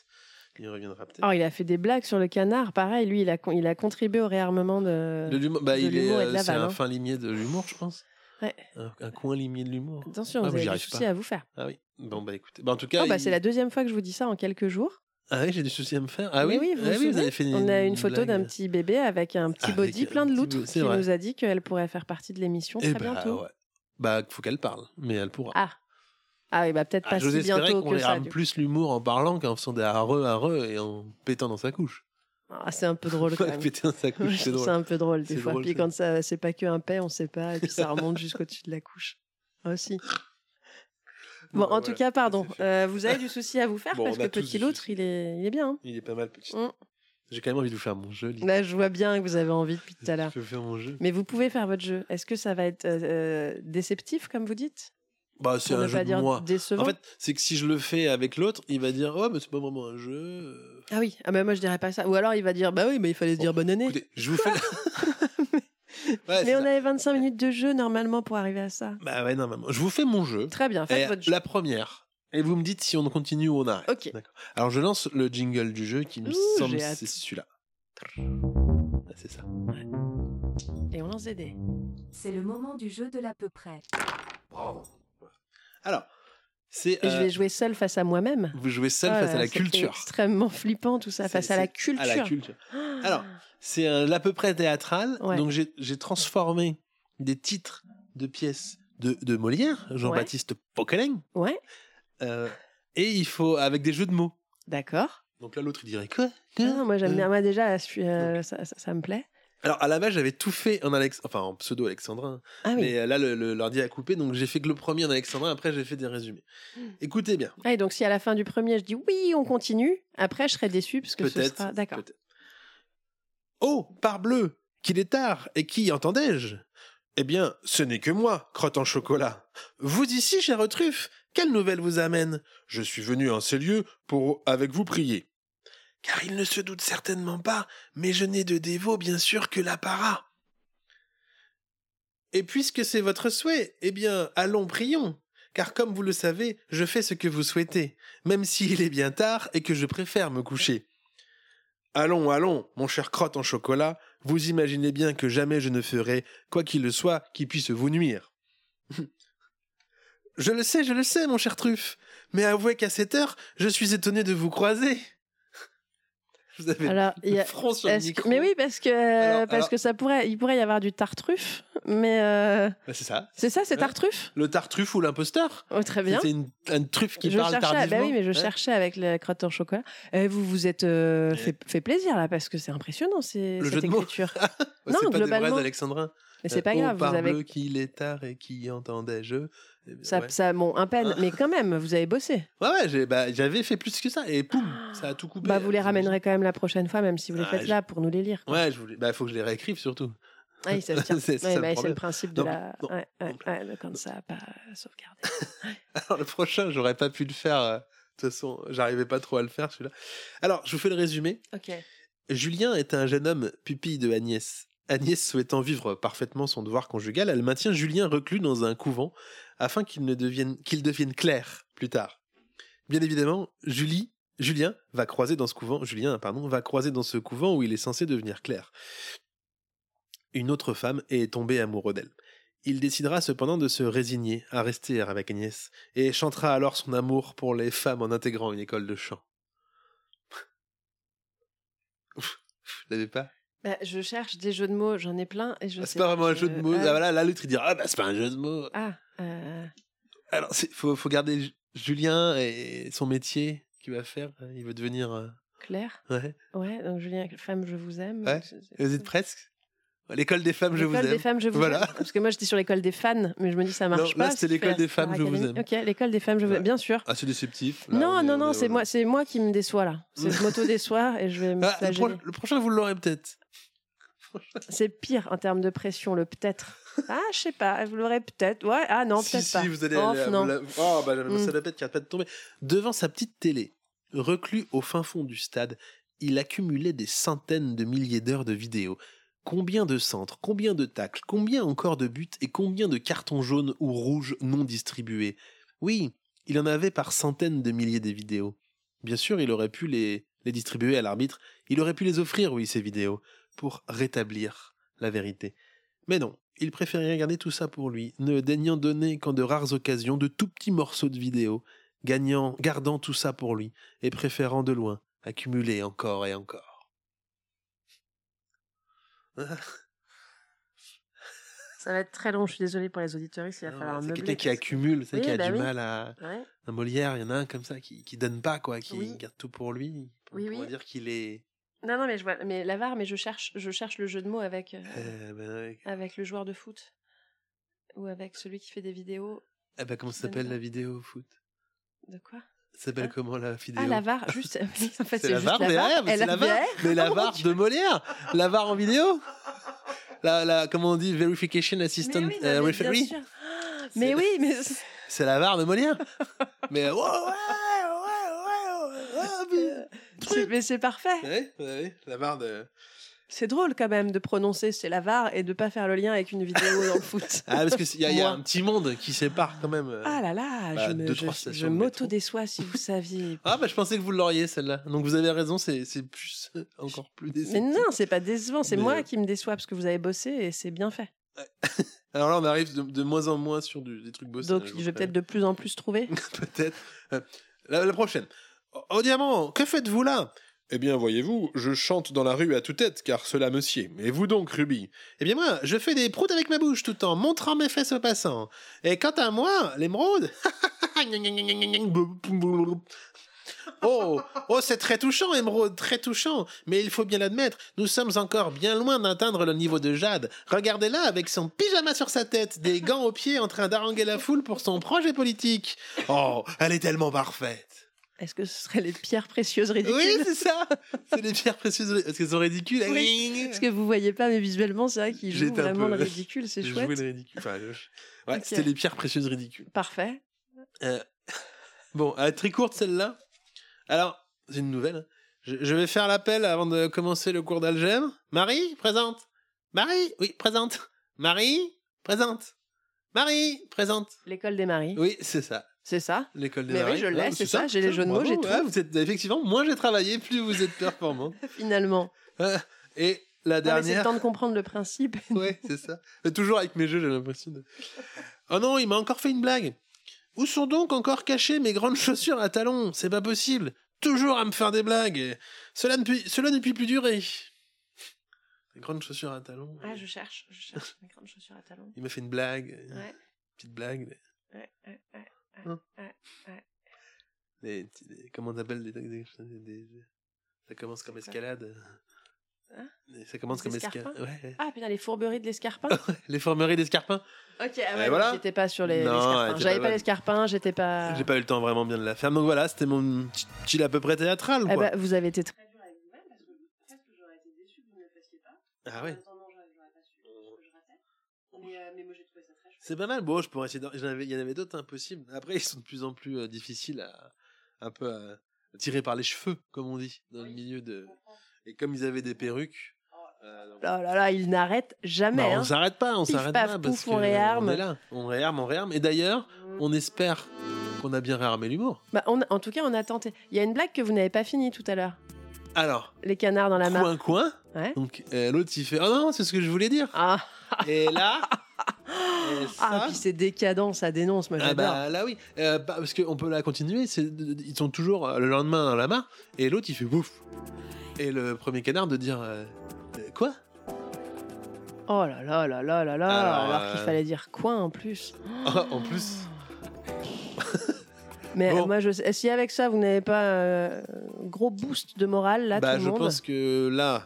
S1: Il reviendra peut-être.
S2: Oh, il a fait des blagues sur le canard. Pareil, lui, il a, con- il a contribué au réarmement de,
S1: De l'humour, bah, il est, euh, c'est un fin limier de l'humour, je pense.
S2: Ouais.
S1: Un, un coin limier de l'humour.
S2: Attention,
S1: Ah,
S2: vous
S1: mais
S2: avez des soucis
S1: pas.
S2: à vous faire.
S1: Ah oui. Bon bah écoutez, bah, en tout cas.
S2: Oh, bah,
S1: il-
S2: C'est la deuxième fois que je vous dis ça en quelques jours.
S1: Ah oui, j'ai des soucis à me faire. Ah oui?
S2: Oui, vous,
S1: Ah
S2: vous
S1: oui,
S2: souvenez?
S1: avez fait une,
S2: On a une photo
S1: blague.
S2: d'un petit bébé avec un petit
S1: Avec
S2: body
S1: un
S2: plein de loutres qui
S1: vrai.
S2: nous a dit qu'elle pourrait faire partie de l'émission
S1: Eh
S2: très
S1: bah,
S2: bientôt.
S1: ouais. Bah faut qu'elle parle, mais elle pourra.
S2: Ah. Ah oui, bah peut-être
S1: Ah,
S2: pas
S1: J'ose
S2: si bientôt
S1: qu'on
S2: que ça. du
S1: plus l'humour en parlant qu'en faisant des hareux, hareux et en pétant dans sa couche.
S2: Ah, c'est un peu drôle quand même.
S1: péter dans sa couche, c'est drôle.
S2: C'est un peu drôle des fois.
S1: drôle,
S2: puis quand ça, c'est pas que un paix, on sait pas, et puis ça remonte jusqu'au-dessus de la couche. Ah, Aussi. Bon,
S1: Bon,
S2: en
S1: bah,
S2: tout cas, pardon. euh, vous avez du souci à vous faire
S1: Bon,
S2: parce que petit
S1: souci.
S2: il est, il est bien. hein.
S1: Il est pas mal petit.
S2: Mm.
S1: J'ai quand même envie de vous faire mon jeu. Lily.
S2: Là, je vois bien que vous avez envie depuis tout à l'heure.
S1: Je vais faire mon jeu.
S2: Mais vous pouvez faire votre jeu. Est-ce que ça va être euh, euh, déceptif, comme vous dites?
S1: Bah, c'est un jeu de moi.
S2: décevant
S1: En fait, c'est que si je le fais avec l'autre, il va dire Oh, mais c'est pas vraiment un jeu. euh.
S2: Ah oui, ah bah moi je dirais pas ça. Ou alors il va dire Bah oui, mais il fallait se dire bonne année.
S1: Écoutez, je vous fais. Ouais,
S2: mais on
S1: ça.
S2: avait 25 minutes de jeu normalement pour arriver à ça.
S1: Bah ouais, normalement. Je vous fais mon jeu.
S2: Très bien, faites votre jeu.
S1: La première. Et vous me dites si on continue ou on arrête.
S2: Ok.
S1: Alors je lance le jingle du jeu qui me
S2: Ouh,
S1: semble c'est celui-là. Ah, c'est ça.
S2: Et on lance des dés.
S7: C'est le moment du jeu de l'à peu près.
S1: Alors, c'est.
S2: Je
S1: euh,
S2: vais jouer seul face à moi-même.
S1: Vous jouez seul face
S2: là
S1: à la
S2: là,
S1: culture.
S2: extrêmement flippant tout ça, face à la culture.
S1: À la culture. Alors, c'est un à peu près théâtral.
S2: Ouais.
S1: Donc j'ai transformé des titres de pièces de, de Molière, Jean-Baptiste Poquelin.
S2: Ouais,
S1: euh, et il faut avec des jeux de mots.
S2: d'accord.
S1: Donc là l'autre il dirait quoi
S2: Ah non, moi j'aime
S1: Euh,
S2: bien. Moi déjà, je suis, euh, ça, ça- ça me plaît.
S1: Alors à la base j'avais tout fait en Alex, enfin en pseudo alexandrin.
S2: Ah oui.
S1: Mais euh, là le- a coupé donc j'ai fait que le premier en alexandrin. Après j'ai fait des résumés.
S2: Hmm.
S1: Écoutez bien.
S2: Ah, et donc si à la fin du premier je dis oui, on continue, après je serai déçu parce que ce
S1: Peut-être.
S2: sera. D'accord.
S1: peut-être. Oh, parbleu, qu'il est tard, et qui entendais-je? Eh bien, ce n'est que moi, crotte en chocolat. Vous ici, chère truffe, quelle nouvelle vous amène? Je suis venu en ces lieux pour avec vous prier. Car il ne se doute certainement pas, mais je n'ai de dévot bien sûr que l'apparat. Et puisque c'est votre souhait, eh bien, allons prions. Car comme vous le savez, je fais ce que vous souhaitez, même s'il est bien tard et que je préfère me coucher. Allons, allons, mon cher crotte en chocolat, vous imaginez bien que jamais je ne ferai, quoi qu'il le soit, qui puisse vous nuire. je le sais, je le sais, mon cher truffe, mais avouez qu'à cette heure, je suis étonné de vous croiser. Vous avez
S2: Alors, y a-
S1: front sur le
S2: est-ce que-
S1: micro.
S2: Mais oui, parce que
S1: Alors-
S2: parce
S1: alors-
S2: que ça pourrait, il pourrait y avoir du tartruffe, mais euh,
S1: Bah, c'est ça.
S2: c'est ça, c'est tartruffe.
S1: Le tartruffe ou l'imposteur
S2: Oh, très bien.
S1: C'est une, une truffe qui
S2: je
S1: parle
S2: cherchais,
S1: tardivement.
S2: bah oui, mais je
S1: Ouais.
S2: cherchais avec le crotte en chocolat. Et vous vous êtes euh, fait, fait plaisir là parce que c'est impressionnant c'est
S1: Le
S2: cette
S1: jeu de mots.
S2: écriture. Non,
S1: c'est pas
S2: globalement.
S1: des vrais alexandrins.
S2: Mais c'est pas
S1: Euh,
S2: grave, vous avez-
S1: qu'il est tard et qui entendais-je Eh bien,
S2: Ça,
S1: ouais.
S2: ça, bon, un peine, mais quand même, vous avez bossé.
S1: Ouais, ouais, bah, j'avais fait plus que ça et poum, ça a tout coupé.
S2: Bah, vous les ramènerez quand même la prochaine fois, même si vous les
S1: Ah,
S2: faites
S1: je-
S2: là pour nous les lire. quoi.
S1: Ouais, je voulais... bah, faut que je les réécrive surtout.
S2: Ah oui, ça se tient.
S1: C'est- c'est
S2: Ouais,
S1: ça le
S2: bah, c'est le principe de la.
S1: non.
S2: Ouais, ouais, quand ça n'a pas sauvegardé.
S1: Alors, le prochain, j'aurais pas pu le faire. euh, De toute façon, j'arrivais pas trop à le faire celui-là. Alors, je vous fais le résumé.
S2: Ok.
S1: Julien est un jeune homme pupille de Agnès. Agnès souhaitant vivre parfaitement son devoir conjugal, elle maintient Julien reclus dans un couvent afin qu'il ne devienne qu'il devienne clair plus tard. Bien évidemment, Julie, Julien va croiser dans ce couvent, Julien pardon, va croiser dans ce couvent où il est censé devenir clair. Une autre femme est tombée amoureux d'elle. Il décidera cependant de se résigner à rester avec Agnès et chantera alors son amour pour les femmes en intégrant une école de chant. Vous l'avez pas?
S2: Bah, je cherche des jeux de mots, j'en ai plein et je
S1: Ah, C'est pas vraiment un
S2: je-
S1: jeu de mots.
S2: Ah,
S1: Ah, voilà, là, l'autre, il dira Ah, bah, c'est pas un jeu de mots.
S2: Ah, euh,
S1: Alors, il faut, faut garder Ju- Julien et son métier qu'il va faire. Il veut devenir. euh,
S2: Claire?
S1: Ouais.
S2: Ouais, donc Julien, femme, je vous aime.
S1: ouais. Vous êtes presque L'école des femmes, je vous aime.
S2: L'école des femmes, je vous
S1: voilà.
S2: aime. Parce que moi, j'étais sur l'école des fans, mais je me dis, ça marche
S1: Non,
S2: pas.
S1: là, c'était
S2: si
S1: l'école des femmes, je vous aime.
S2: Ok, l'école des femmes, je vous aime, bien sûr.
S1: Ah, c'est déceptif. là,
S2: non,
S1: est-
S2: non,
S1: on
S2: non,
S1: est-
S2: c'est moi, c'est moi qui me déçois là. C'est je m'auto-déçois et je vais me
S1: Ah, le,
S2: flageller.
S1: pro- le prochain, vous l'aurez peut-être.
S2: C'est pire en termes de pression, le peut-être. Ah, je sais pas, vous l'aurez peut-être. Ouais, ah non,
S1: si,
S2: peut-être
S1: si,
S2: pas.
S1: vous allez.
S2: Oh,
S1: aller
S2: non.
S1: la- Oh, bah,
S2: Mm.
S1: ça qui arrête pas de tomber. Devant sa petite télé, reclus au fin fond du stade, il accumulait des centaines de milliers d'heures de vidéos. Combien de centres, combien de tacles, combien encore de buts et combien de cartons jaunes ou rouges non distribués? Oui, il en avait par centaines de milliers des vidéos. Bien sûr, il aurait pu les, distribuer à l'arbitre, il aurait pu les offrir, oui, ces vidéos, pour rétablir la vérité. Mais non, il préférait garder tout ça pour lui, ne daignant donner qu'en de rares occasions de tout petits morceaux de vidéos, gagnant, gardant tout ça pour lui, et préférant de loin accumuler encore et encore.
S2: Ça va être très long, je suis désolée pour les auditeurs, il va falloir
S1: C'est
S2: meubler.
S1: quelqu'un qui accumule, c'est
S2: Oui,
S1: qui a
S2: bah
S1: du
S2: oui.
S1: mal à.
S2: Ouais.
S1: Un Molière, il y en a un comme ça qui, qui donne pas, quoi, qui
S2: Oui.
S1: garde tout pour lui. On
S2: Oui,
S1: pourrait dire qu'il est.
S2: Non, non, mais je vois, mais l'avare, mais je cherche, je cherche le jeu de mots avec, euh,
S1: Eh ben, ouais.
S2: avec le joueur de foot ou avec celui qui fait des vidéos.
S1: Eh ben, comment ça
S2: Donne
S1: s'appelle la vidéo au foot?
S2: De quoi?
S1: Ça s'appelle comment la vidéo
S2: Ah, la VAR, juste. en fait,
S1: C'est la VAR,
S2: la
S1: mais, ouais, mais c'est la VAR, mais la
S2: Oh,
S1: VAR de Molière, la VAR en vidéo, la, la, comment on dit, Verification Assistant
S2: Mais oui, non,
S1: euh, Referee.
S2: Mais oui, mais
S1: c'est la VAR de Molière. mais ouais, ouais, ouais, ouais, ouais,
S2: mais c'est parfait.
S1: ouais, ouais, la VAR de.
S2: C'est drôle quand même de prononcer c'est la VAR et de pas faire le lien avec une vidéo dans le foot.
S1: Ah, parce qu'il y, a- y a un petit monde qui sépare quand même. euh.
S2: Ah là là,
S1: Bah,
S2: je, me,
S1: deux,
S2: je,
S1: trois
S2: je
S1: stations de
S2: m'auto-déçois si vous saviez.
S1: Ah, bah je pensais que vous l'auriez celle-là. Donc vous avez raison, c'est c'est plus, encore plus décevant.
S2: Mais non, c'est pas décevant, c'est
S1: Mais,
S2: moi
S1: euh,
S2: qui me déçois parce que vous avez bossé et c'est bien fait.
S1: Alors là, on arrive de, de moins en moins sur du- des trucs bossés.
S2: Donc
S1: là,
S2: je vais peut-être de plus en plus trouver.
S1: Peut-être. Euh, La, la prochaine. Au diamant, que faites-vous là? Eh bien, voyez-vous, je chante dans la rue à toute-tête, car cela me sied. Et vous donc, Ruby? Eh bien, moi, je fais des proutes avec ma bouche tout en montrant mes fesses aux passants. Et quant à moi, l'émeraude... Oh, oh, c'est très touchant, Émeraude, très touchant. Mais il faut bien l'admettre, nous sommes encore bien loin d'atteindre le niveau de Jade. Regardez-la avec son pyjama sur sa tête, des gants aux pieds, en train d'haranguer la foule pour son projet politique. Oh, elle est tellement parfaite.
S2: Est-ce que ce serait les pierres précieuses ridicules
S1: Oui, c'est ça. C'est les pierres précieuses. Est-ce qu'elles sont ridicules
S2: Oui, Parce que vous voyez pas, mais visuellement, c'est vrai qu'il joue
S1: J'étais un
S2: vraiment
S1: peu-
S2: le ridicule, c'est chouette.
S1: jouais le ridicule. Enfin, je- Ouais,
S2: Ok.
S1: c'était les pierres précieuses ridicules.
S2: Parfait.
S1: Euh, Bon, très courte celle-là. Alors, c'est une nouvelle. Je, je vais faire l'appel avant de commencer le cours d'algèbre. Marie, présente. Marie, oui, présente. Marie, présente. Marie, présente.
S2: L'école des maris.
S1: Oui, c'est ça.
S2: C'est ça
S1: L'école des
S2: Mais oui, je l'ai, c'est ça, j'ai les jeux de mots, j'ai
S1: ouais,
S2: tout.
S1: vous êtes, effectivement, moins j'ai travaillé, plus vous êtes performant.
S2: Finalement.
S1: Et la
S2: mais C'est le
S1: dernière.
S2: temps de comprendre le principe.
S1: Ouais, c'est ça. Mais toujours avec mes jeux, j'ai l'impression de. Oh non, il m'a encore fait une blague. Où sont donc encore cachées mes grandes chaussures à talons? C'est pas possible. Toujours à me faire des blagues. Cela ne, peut- cela ne peut plus durer. Les grandes chaussures à talons.
S2: Ah, je cherche, je cherche mes grandes chaussures à talons.
S1: Il m'a fait une blague. Une petite blague.
S2: Ouais, ouais, ouais,
S1: Hein petits- des- comment on appelle des- des- des- Ça commence comme escalade.
S2: Hein
S1: Ça commence
S2: Des
S1: comme escalade. Ouais.
S2: Ah putain, les fourberies de l'escarpin
S1: Les formeries d'escarpins.
S2: Ok, ah ouais,
S1: voilà.
S2: voilà. j'étais pas sur les,
S1: Non,
S2: J'avais
S1: pas
S2: l'escarpin, j'étais pas.
S1: J'ai pas eu le temps vraiment bien de la faire. Donc voilà, c'était mon petit à peu près théâtral.
S2: Eh
S1: Quoi.
S2: ben, vous avez été très dur avec vous-même parce que presque j'aurais été déçu que vous ne le fassiez pas.
S1: Ah ouais.
S2: En attendant, j'aurais j'aurais pas su ce que je ratais. Mais, euh, mais moi j'ai trouvé ça très chouette.
S1: C'est pas mal. Bon, je pourrais essayer. Il y en avait d'autres impossibles. Après, ils sont de plus en plus euh, difficiles à. Un peu à, à tirer par les cheveux, comme on dit, dans le milieu de. Et comme ils avaient des perruques. euh, donc-
S2: Là, là, là, il n'arrête jamais.
S1: Bah,
S2: hein.
S1: on s'arrête pas, on s'arrête pas. Parce
S2: pouf,
S1: que
S2: on réarme.
S1: On est là. On réarme, on réarme. Et d'ailleurs, on espère qu'on a bien réarmé l'humour.
S2: Bah, on en tout cas, on a tenté. Il y a une blague que vous n'avez pas finie tout à l'heure.
S1: Alors,
S2: Les canards dans la mare.
S1: coin, coin.
S2: Ouais.
S1: Donc, euh, l'autre, il fait Oh non, c'est ce que je voulais dire.
S2: Ah,
S1: Et là. et
S2: ah puis c'est décadent, ça dénonce, moi
S1: Ah bah là oui, Euh, bah, parce qu'on peut la continuer, ils sont toujours euh, le lendemain dans la mare, et l'autre il fait bouf. Et le premier canard de dire euh, Euh, quoi?
S2: Oh là là là là là là,
S1: Alors,
S2: alors, qu'il fallait dire quoi en plus?
S1: Ah, En plus,
S2: Mais
S1: Bon.
S2: moi, je sais, si avec ça, vous n'avez pas euh, un gros boost de morale, là,
S1: bah,
S2: tout le
S1: je
S2: monde.
S1: pense que là,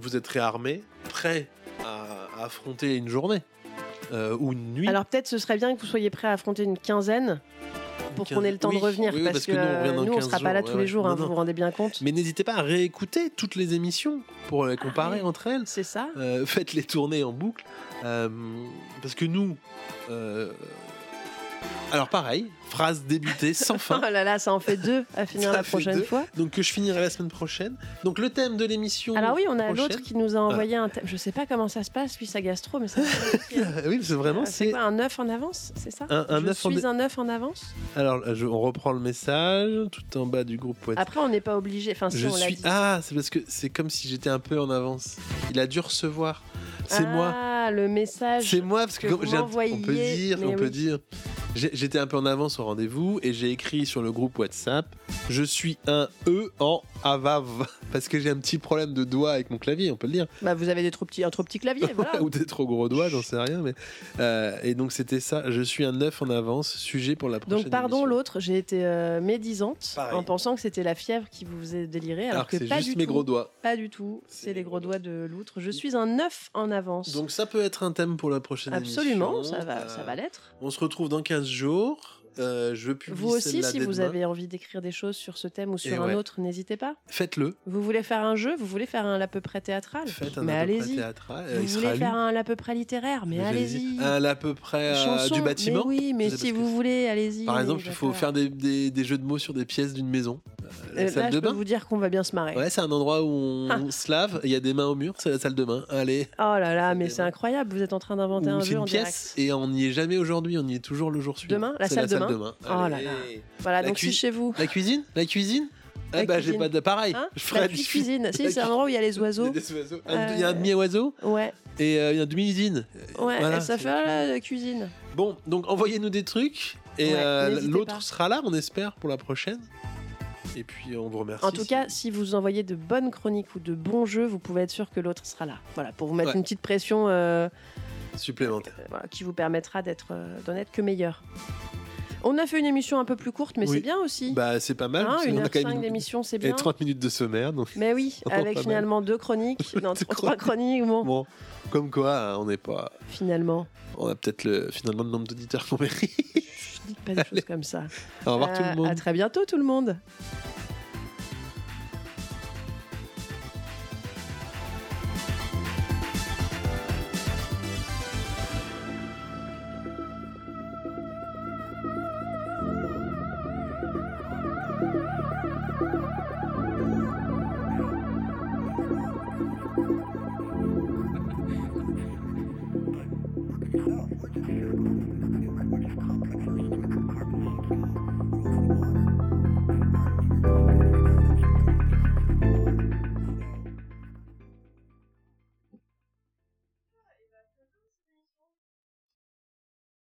S1: vous êtes réarmé, prêt à, à affronter une journée euh, ou une nuit.
S2: Alors peut-être ce serait bien que vous soyez prêt à affronter une quinzaine pour qu'on ait le temps
S1: Oui,
S2: de revenir,
S1: oui, oui,
S2: parce,
S1: parce
S2: que,
S1: nous, on
S2: euh,
S1: 15
S2: sera pas là tous
S1: ouais,
S2: les jours, hein, vous vous rendez bien compte
S1: Mais n'hésitez pas à réécouter toutes les émissions pour les comparer
S2: Ah ouais.
S1: entre elles.
S2: C'est ça
S1: Euh, faites les tournées en boucle. Euh, parce que nous. euh, alors pareil, phrase débutée sans fin.
S2: Oh là là, ça en fait deux à finir
S1: Ça
S2: la prochaine
S1: deux.
S2: fois.
S1: Donc que je finirai la semaine prochaine. Donc le thème de l'émission.
S2: Alors oui, on a l'autre qui nous a envoyé un thème. Je sais pas comment ça se passe, lui, sa gastro, mais ça.
S1: oui, c'est vraiment
S2: Euh, c'est quoi un œuf en avance, c'est ça
S1: Un- un
S2: Je
S1: œuf en
S2: suis
S1: dé-
S2: un œuf en avance.
S1: Alors je- on reprend le message tout en bas du groupe WhatsApp.
S2: Après, on n'est pas obligé. Enfin, si
S1: je
S2: on
S1: suis.
S2: dit.
S1: Ah, c'est parce que c'est comme si j'étais un peu en avance. Il a dû recevoir. C'est moi.
S2: Ah, le message.
S1: C'est moi parce que,
S2: que
S1: j'ai on peut dire, on peut dire. J'étais un peu en avance au rendez-vous et j'ai écrit sur le groupe WhatsApp je suis un E en avav parce que j'ai un petit problème de doigt avec mon clavier, on peut le dire.
S2: Bah, vous avez des trop petits, un trop petit clavier, voilà.
S1: Ou des trop gros doigts, j'en sais rien. Mais euh, et donc c'était ça. Je suis un œuf en avance, sujet pour la prochaine.
S2: Donc, pardon l'autre, j'ai été euh, médisante
S1: Pareil.
S2: en pensant que c'était la fièvre qui vous faisait délirer, alors,
S1: Alors
S2: que
S1: que c'est
S2: pas
S1: juste
S2: du
S1: mes
S2: tout.
S1: gros doigts.
S2: Pas du tout. C'est les gros doigts de l'outre. Je suis un œuf en avance.
S1: Donc ça peut être un thème pour la prochaine
S2: Absolument,
S1: émission.
S2: ça va,
S1: Euh,
S2: ça va l'être.
S1: On se retrouve dans 15 jours. Euh, je publie
S2: Vous aussi, si vous
S1: demain.
S2: avez envie d'écrire des choses sur ce thème ou sur
S1: Et
S2: un
S1: ouais.
S2: autre, n'hésitez pas.
S1: Faites-le.
S2: Vous voulez faire un jeu? Vous voulez faire un à peu près théâtral?
S1: Faites un
S2: Mais allez-y.
S1: théâtral,
S2: Vous voulez
S1: lu.
S2: faire un à peu près littéraire? Mais allez-y.
S1: Un à peu près euh,
S2: Chanson,
S1: du bâtiment.
S2: Mais oui, mais si vous voulez, allez-y.
S1: Par exemple, il faut faire des, des- des jeux de mots sur des pièces d'une maison. Euh, la salle
S2: Là,
S1: de
S2: je peux
S1: bain.
S2: vous dire qu'on va bien se marrer.
S1: Ouais, c'est un endroit où on
S2: Ah.
S1: se lave. Il y a des mains au mur. C'est la salle de bain. Allez.
S2: Oh là là, mais c'est incroyable. Vous êtes en train d'inventer un jeu en direct.
S1: et on n'y est jamais aujourd'hui. On y est toujours le jour suivant.
S2: Demain La salle de bain
S1: de bain.
S2: Oh là
S1: Allez.
S2: là. Voilà,
S1: La
S2: donc c'est chez vous.
S1: La cuisine? La cuisine? Ah
S2: La
S1: bah j'ai pas de pareil.
S2: Hein
S1: je ferai
S2: La petite cuisine. Si, c'est un endroit où il y a les
S1: Il y a
S2: oiseaux.
S1: oiseaux. Il y a un
S2: Euh,
S1: demi-oiseau
S2: Ouais,
S1: et euh, il y a une demi-usine.
S2: ouais,
S1: Voilà,
S2: ça fait la cuisine.
S1: Bon, donc envoyez-nous des trucs et
S2: Ouais,
S1: euh, l'autre sera là, on espère, pour la prochaine. Et puis on vous remercie.
S2: En tout cas, si vous envoyez de bonnes chroniques ou de bons jeux, vous pouvez être sûr que l'autre sera là. Voilà, pour vous mettre
S1: Ouais.
S2: une petite pression
S1: supplémentaire.
S2: voilà, qui vous permettra d'être d'en être que meilleur. On a fait une émission un peu plus courte, mais
S1: Oui.
S2: c'est bien aussi.
S1: Bah c'est pas mal.
S2: Hein, une
S1: a
S2: heure cinq d'émission, c'est
S1: et
S2: bien.
S1: 30 minutes de sommaire. Donc...
S2: Mais oui, avec
S1: mal.
S2: finalement deux chroniques, non, trois chroniques, bon,
S1: Bon, comme quoi, hein, on n'est pas.
S2: finalement.
S1: On a peut-être le... finalement le nombre d'auditeurs qu'on mérite.
S2: Dites pas des choses comme ça.
S1: Au revoir tout
S2: Euh,
S1: le monde.
S2: À très bientôt tout le monde.